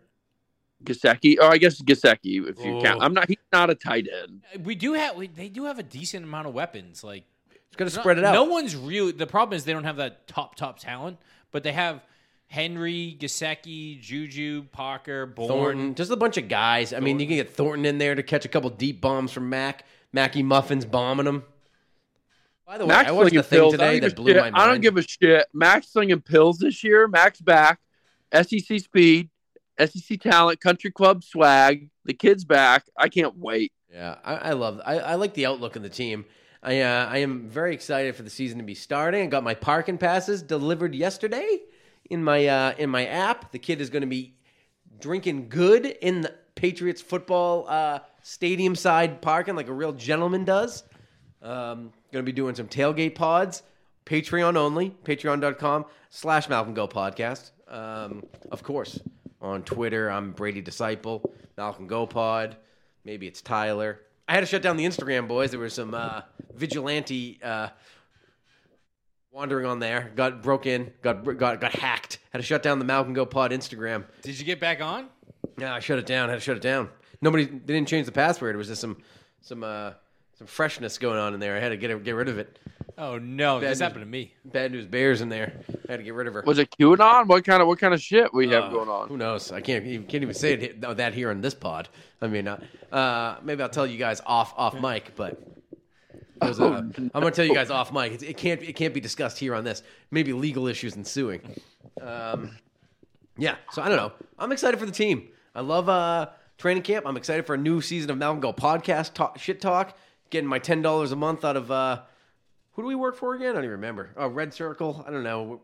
Gesicki, or I guess Gesicki if you Oh. count. I'm not. He's not a tight end. We do have. We, they do have a decent amount of weapons. Like It's gonna not- spread it out. No one's really. The problem is they don't have that top top talent, but they have Henry, Gesicki, Juju, Parker, Bourne. Thornton, just a bunch of guys. I mean, you can get Thornton in there to catch a couple deep bombs from Mac. Mackie Muffins bombing them. By the way, Max I watched slinging a thing pills. Today don't, give that a blew shit. my mind. I don't give a shit. Max slinging pills this year. Max back. SEC speed. SEC talent. Country club swag. The kid's back. I can't wait. Yeah, I, I love. I, I like the outlook of the team. I uh, I am very excited for the season to be starting. I got my parking passes delivered yesterday in my uh, in my app. The kid is going to be drinking good in the Patriots football uh, stadium side parking like a real gentleman does. Um, going to be doing some tailgate pods, Patreon only, patreon.com slash Malcolm Go podcast. Um, of course, on Twitter, I'm Brady Disciple, Malcolm Go Pod. Maybe it's Tyler. I had to shut down the Instagram, boys. There was some uh, vigilante uh, wandering on there. Got broke in, got got got hacked. Had to shut down the Malcolm Go Pod Instagram. Did you get back on? Yeah, I shut it down. I had to shut it down. Nobody they didn't change the password. It was just some some uh some freshness going on in there. I had to get get rid of it. Oh no, Bad this news. happened to me. Bad news bears in there. I had to get rid of her. Was it QAnon? What kind of what kind of shit we have Uh, going on? Who knows? I can't even, can't even say it, that here on this pod. I mean, uh, uh, maybe I'll tell you guys off off mic, but it was, uh, Oh, I'm going to tell you guys off mic. It, it can't it can't be discussed here on this. Maybe legal issues ensuing. Um, yeah, so I don't know. I'm excited for the team. I love uh, training camp. I'm excited for a new season of Malcolm Go podcast talk, shit talk. Getting my ten dollars a month out of. Uh, who do we work for again? I don't even remember. Oh, Red Circle. I don't know.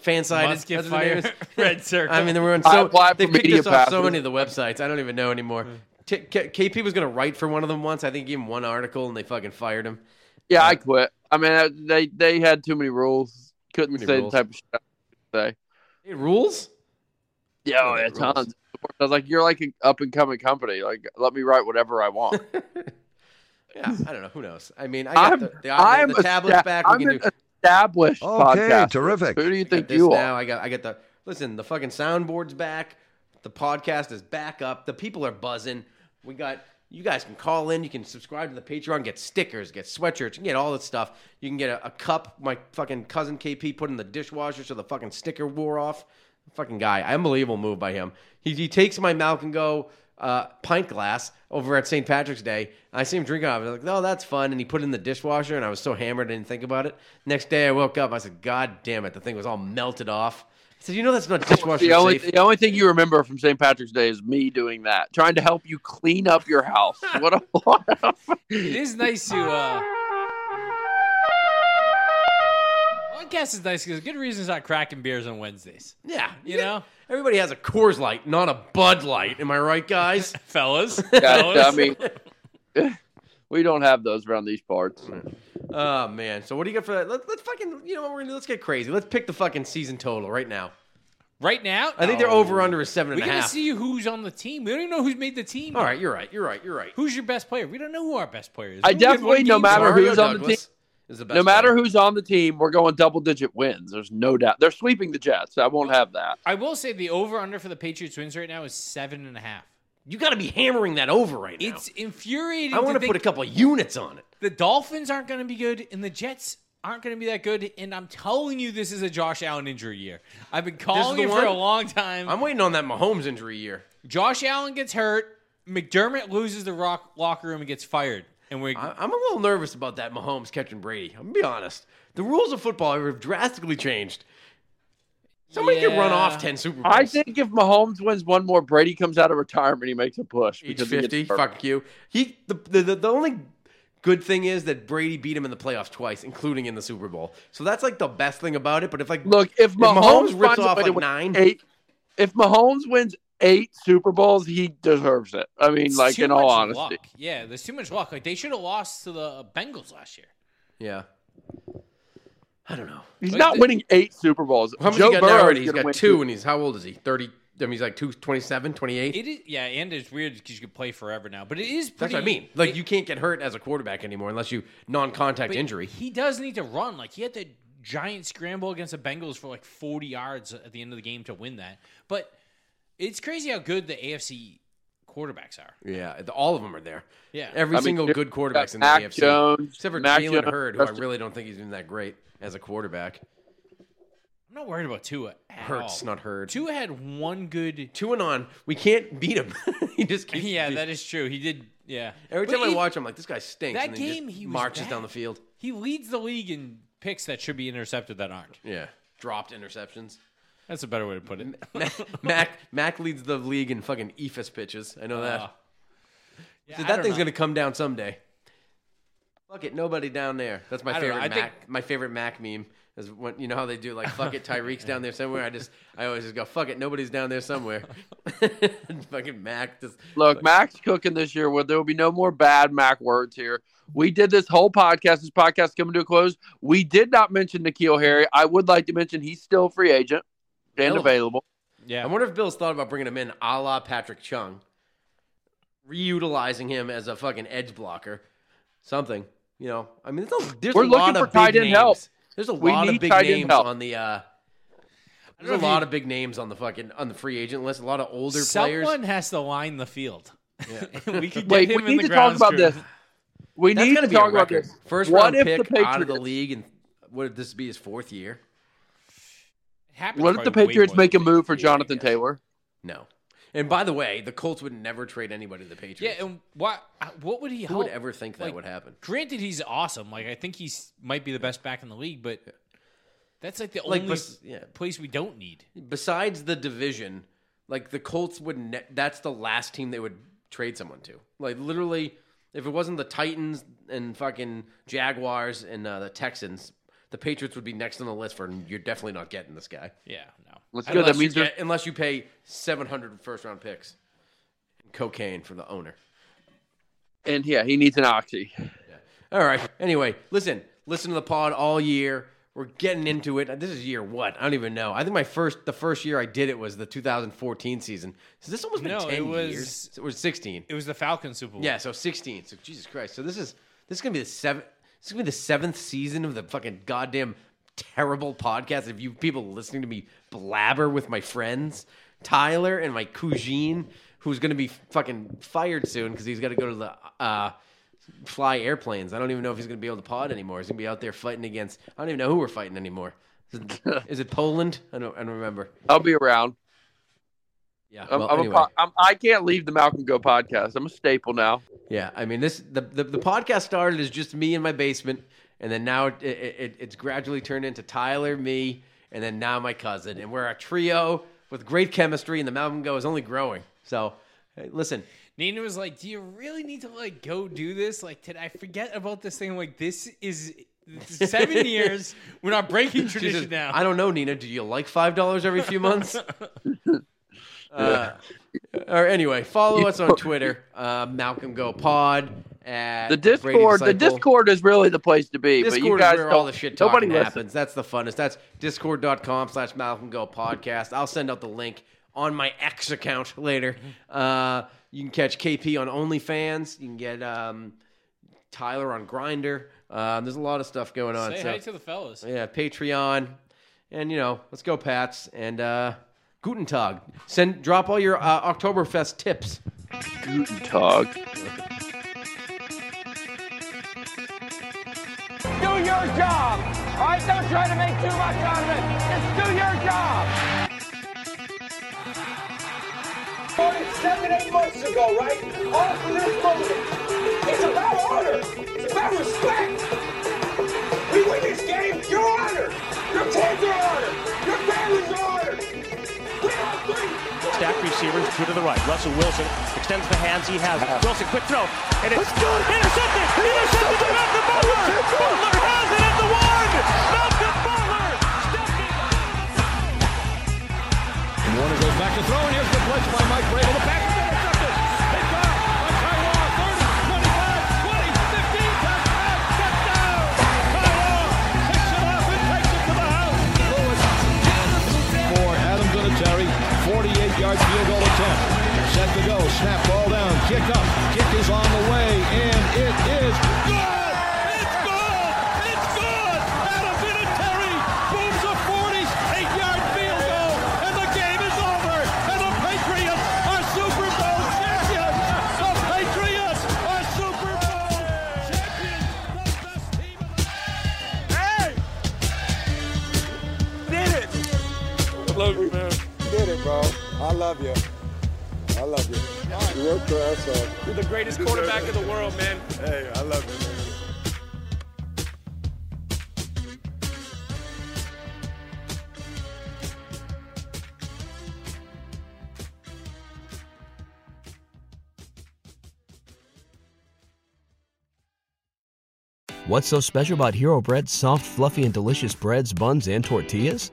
Fan sided. Must. Red Circle. I mean, they were on so they picked media us off so many of the websites. I don't even know anymore. T- K- KP was going to write for one of them once. I think he gave him one article and they fucking fired him. Yeah, I quit. I mean, uh, they they had too many rules. Couldn't many say rules. the type of shit I could say. Hey, rules? Yeah, Oh, yeah, had rules. tons. I was like, you're like an up and coming company. Like, let me write whatever I want. Yeah, I don't know. Who knows? I mean, I got the, the, I'm the, tablets esta- back. I'm can an do established Okay, podcast. terrific. Who do you think this you now. are? I got I got the listen. The fucking soundboard's back. The podcast is back up. The people are buzzing. We got you guys can call in. You can subscribe to the Patreon. Get stickers. Get sweatshirts. You can get all this stuff. You can get a, a cup. My fucking cousin KP put in the dishwasher so the fucking sticker wore off. Fucking guy. Unbelievable move by him. He, he takes my Malcolm Go uh, pint glass over at St. Patrick's Day. I see him drinking out of it. I was like, oh, that's fun. And he put it in the dishwasher, and I was so hammered I didn't think about it. Next day I woke up. I said, God damn it. The thing was all melted off. I said, you know that's not dishwasher The only, safe. the only thing you remember from St. Patrick's Day is me doing that, trying to help you clean up your house. What a lot of... It is nice to. uh Podcast is nice because good reasons not cracking beers on Wednesdays. Yeah. You know, Everybody has a Coors Light, not a Bud Light. Am I right, guys? fellas. Yeah, fellas. I mean, we don't have those around these parts. oh, man. So what do you got for that? Let, let's fucking, you know what, we're gonna, let's get crazy. Let's pick the fucking season total right now. right now, I think they're Oh. over under a seven and We a gotta half. see who's on the team. We don't even know who's made the team. All right, you're right. You're right. You're right. Who's your best player? We don't know who our best player is. I We only have definitely, no game matter to- Mario who's on the Douglas is the best No matter player. who's on the team, we're going double digit wins. There's no doubt. They're sweeping the Jets. I won't have that. I will say the over under for the Patriots wins right now is seven and a half. You got to be hammering that over right now. It's infuriating. I want to put a couple of units on it. the Dolphins aren't going to be good, and the Jets aren't going to be that good. And I'm telling you, this is a Josh Allen injury year. I've been calling it for a long time. I'm waiting on that Mahomes injury year. Josh Allen gets hurt. McDermott loses the rock locker room and gets fired. And we, I'm a little nervous about that Mahomes catching Brady. I'm gonna be honest. The rules of football have drastically changed. Somebody could run off ten Super Bowls. I think if Mahomes wins one more, Brady comes out of retirement. He makes a push. Age because 50. Fuck you. He the, the the the only good thing is that Brady beat him in the playoffs twice, including in the Super Bowl. So that's like the best thing about it. But if like Look, if if Mahomes, Mahomes rips off like nine, eight, if Mahomes wins eight Super Bowls, he deserves it. I mean, It's like in all honesty, luck. Yeah, there's too much luck. Like they should have lost to the uh, Bengals last year. yeah. I don't know. he's Like, not the- winning eight Super Bowls. How much Joe he got Burrow now is already? He's gonna got win two, and he's how old is he? Thirty. I mean, he's like two, 27, 28. It is, yeah, and it's weird because you could play forever now. But it is That's what I mean. Like it- you can't get hurt as a quarterback anymore unless you non-contact injury. He does need to run. Like he had the giant scramble against the Bengals for like 40 yards at the end of the game to win that. But it's crazy how good the AFC quarterbacks are. Yeah, the- all of them are there. Yeah. every I mean, single you good got quarterback's in the Mac AFC, Jones, except for Mac Jalen Jones, Hurd, who I really don't think he's been that great as a quarterback. I'm not worried about Tua. At Hurts, all. not Hurd. Tua had one good. Two and on, we can't beat him. he just keeps. Yeah, that is true. He did. Yeah. Every But time I watch him, like this guy stinks. that and then he just game, he marches bad. down the field. He leads the league in picks that should be intercepted that aren't. Yeah, dropped interceptions. That's a better way to put it. Mac, Mac Mac leads the league in fucking EFIS pitches. I know that. Uh, yeah, So that thing's know. gonna come down someday. Fuck it, nobody down there. That's my I favorite Mac. think- My favorite Mac meme is when you know how they do like fuck it, Tyreek's down there somewhere. I just I always just go fuck it, nobody's down there somewhere. fucking Mac just Look, Mac's cooking this year. Where there will be no more bad Mac words here. We did this whole podcast. This podcast is coming to a close. We did not mention N'Keal Harry. I would like to mention he's still a free agent and Bill. available. Yeah. I wonder if Bill's thought about bringing him in a la Patrick Chung, reutilizing him as a fucking edge blocker, something. You know, I mean, there's a, there's We're a lot looking of for tight big end names. help. There's a We lot of big names on the. uh There's a lot you- of big names on the fucking on the free agent list. A lot of older players. Someone has to line the field. Yeah. we could get Wait, him we in need the to talk about crew. this. We That's need gonna be talk about this. First What round if pick the out of the league, and would this be his fourth year? It happens What if the Patriots make a move for Jonathan. Taylor? No. And by the way, the Colts would never trade anybody to the Patriots. Yeah, and what what would he Who help? would ever think that like, would happen? Granted, he's awesome. Like I think he's might be the best back in the league, but that's like the Like, only bes- yeah. place we don't need. Besides the division, like the Colts would. Ne- that's the last team they would trade someone to. Like literally, if it wasn't the Titans and fucking Jaguars and uh, the Texans, the Patriots would be next on the list for. You're definitely not getting this guy. Yeah, no. Let's go. Unless, That means you get, unless you pay 700 first round picks, and cocaine for the owner. and yeah, he needs an oxy. Yeah. All right. Anyway, listen, listen to the pod all year. We're getting into it. This is year what? I don't even know. I think my first, the first year I did it was the 2014 season. So this almost been No, 10 it was- years. It was 16. It was the Falcons Super Bowl. Yeah, so 16. So Jesus Christ. So this is this is gonna be the seventh. This is gonna be the seventh season of the fucking goddamn terrible podcast. If you people listening to me blabber with my friends, Tyler and my cousine, who's gonna be fucking fired soon because he's got to go to the uh, fly airplanes. I don't even know if he's gonna be able to pod anymore. He's gonna be out there fighting against. I don't even know who we're fighting anymore. Is it, is it Poland? I don't. I don't remember. I'll be around. Yeah. I'm, well, I'm a anyway. po- I'm, I can't leave the Malcolm Go podcast. I'm a staple now. Yeah, I mean this the, the the podcast started as just me in my basement, and then now it, it, it it's gradually turned into Tyler, me, and then now my cousin, and we're a trio with great chemistry, and the Malcolm Go is only growing. So, hey, listen, Nina was like, "Do you really need to like go do this? Like, did I forget about this thing? Like, this is seven years. We're not breaking she tradition says, now." I don't know, Nina. Do you like five dollars every few months? uh, or anyway, follow us on Twitter, uh, Malcolm Go Pod. At The Discord, the Discord is really the place to be. Discord but you guys is where all the shit nobody talking listens. happens. That's the funnest. That's discord.com slash Malcolm Go podcast. I'll send out the link on my X account later. Uh, you can catch KP on OnlyFans. You can get um, Tyler on Grindr. Um, there's a lot of stuff going on. Say so, hi to the fellas. yeah, Patreon. And, you know, let's go, Pats. And uh, Guten Tag. Send, drop all your uh, Oktoberfest tips. Guten Tag. Do your job. All right, don't try to make too much out of it. Just do your job. Voted seven, eight months ago, right? All for this moment. It's about honor. It's about respect. We win this game, you're honored. Your kids are honored. Your families Stack receivers, two to the right. Russell Wilson extends the hands he has. Wilson, quick throw. And it's intercepted. Intercepted to Malcolm Butler. Butler has it at the one. Malcolm Butler. And Warner goes back to throw, and here's the blitz by Mike Vrabel. The pass 48-yard field goal attempt. Set to go, snap, ball down, kick up. Kick is on the way, and it is good. Love you. I love you. You worked your ass off. You're the greatest quarterback in the world, man. Hey, I love you, man. What's so special about Hero Bread's soft, fluffy, and delicious breads, buns, and tortillas?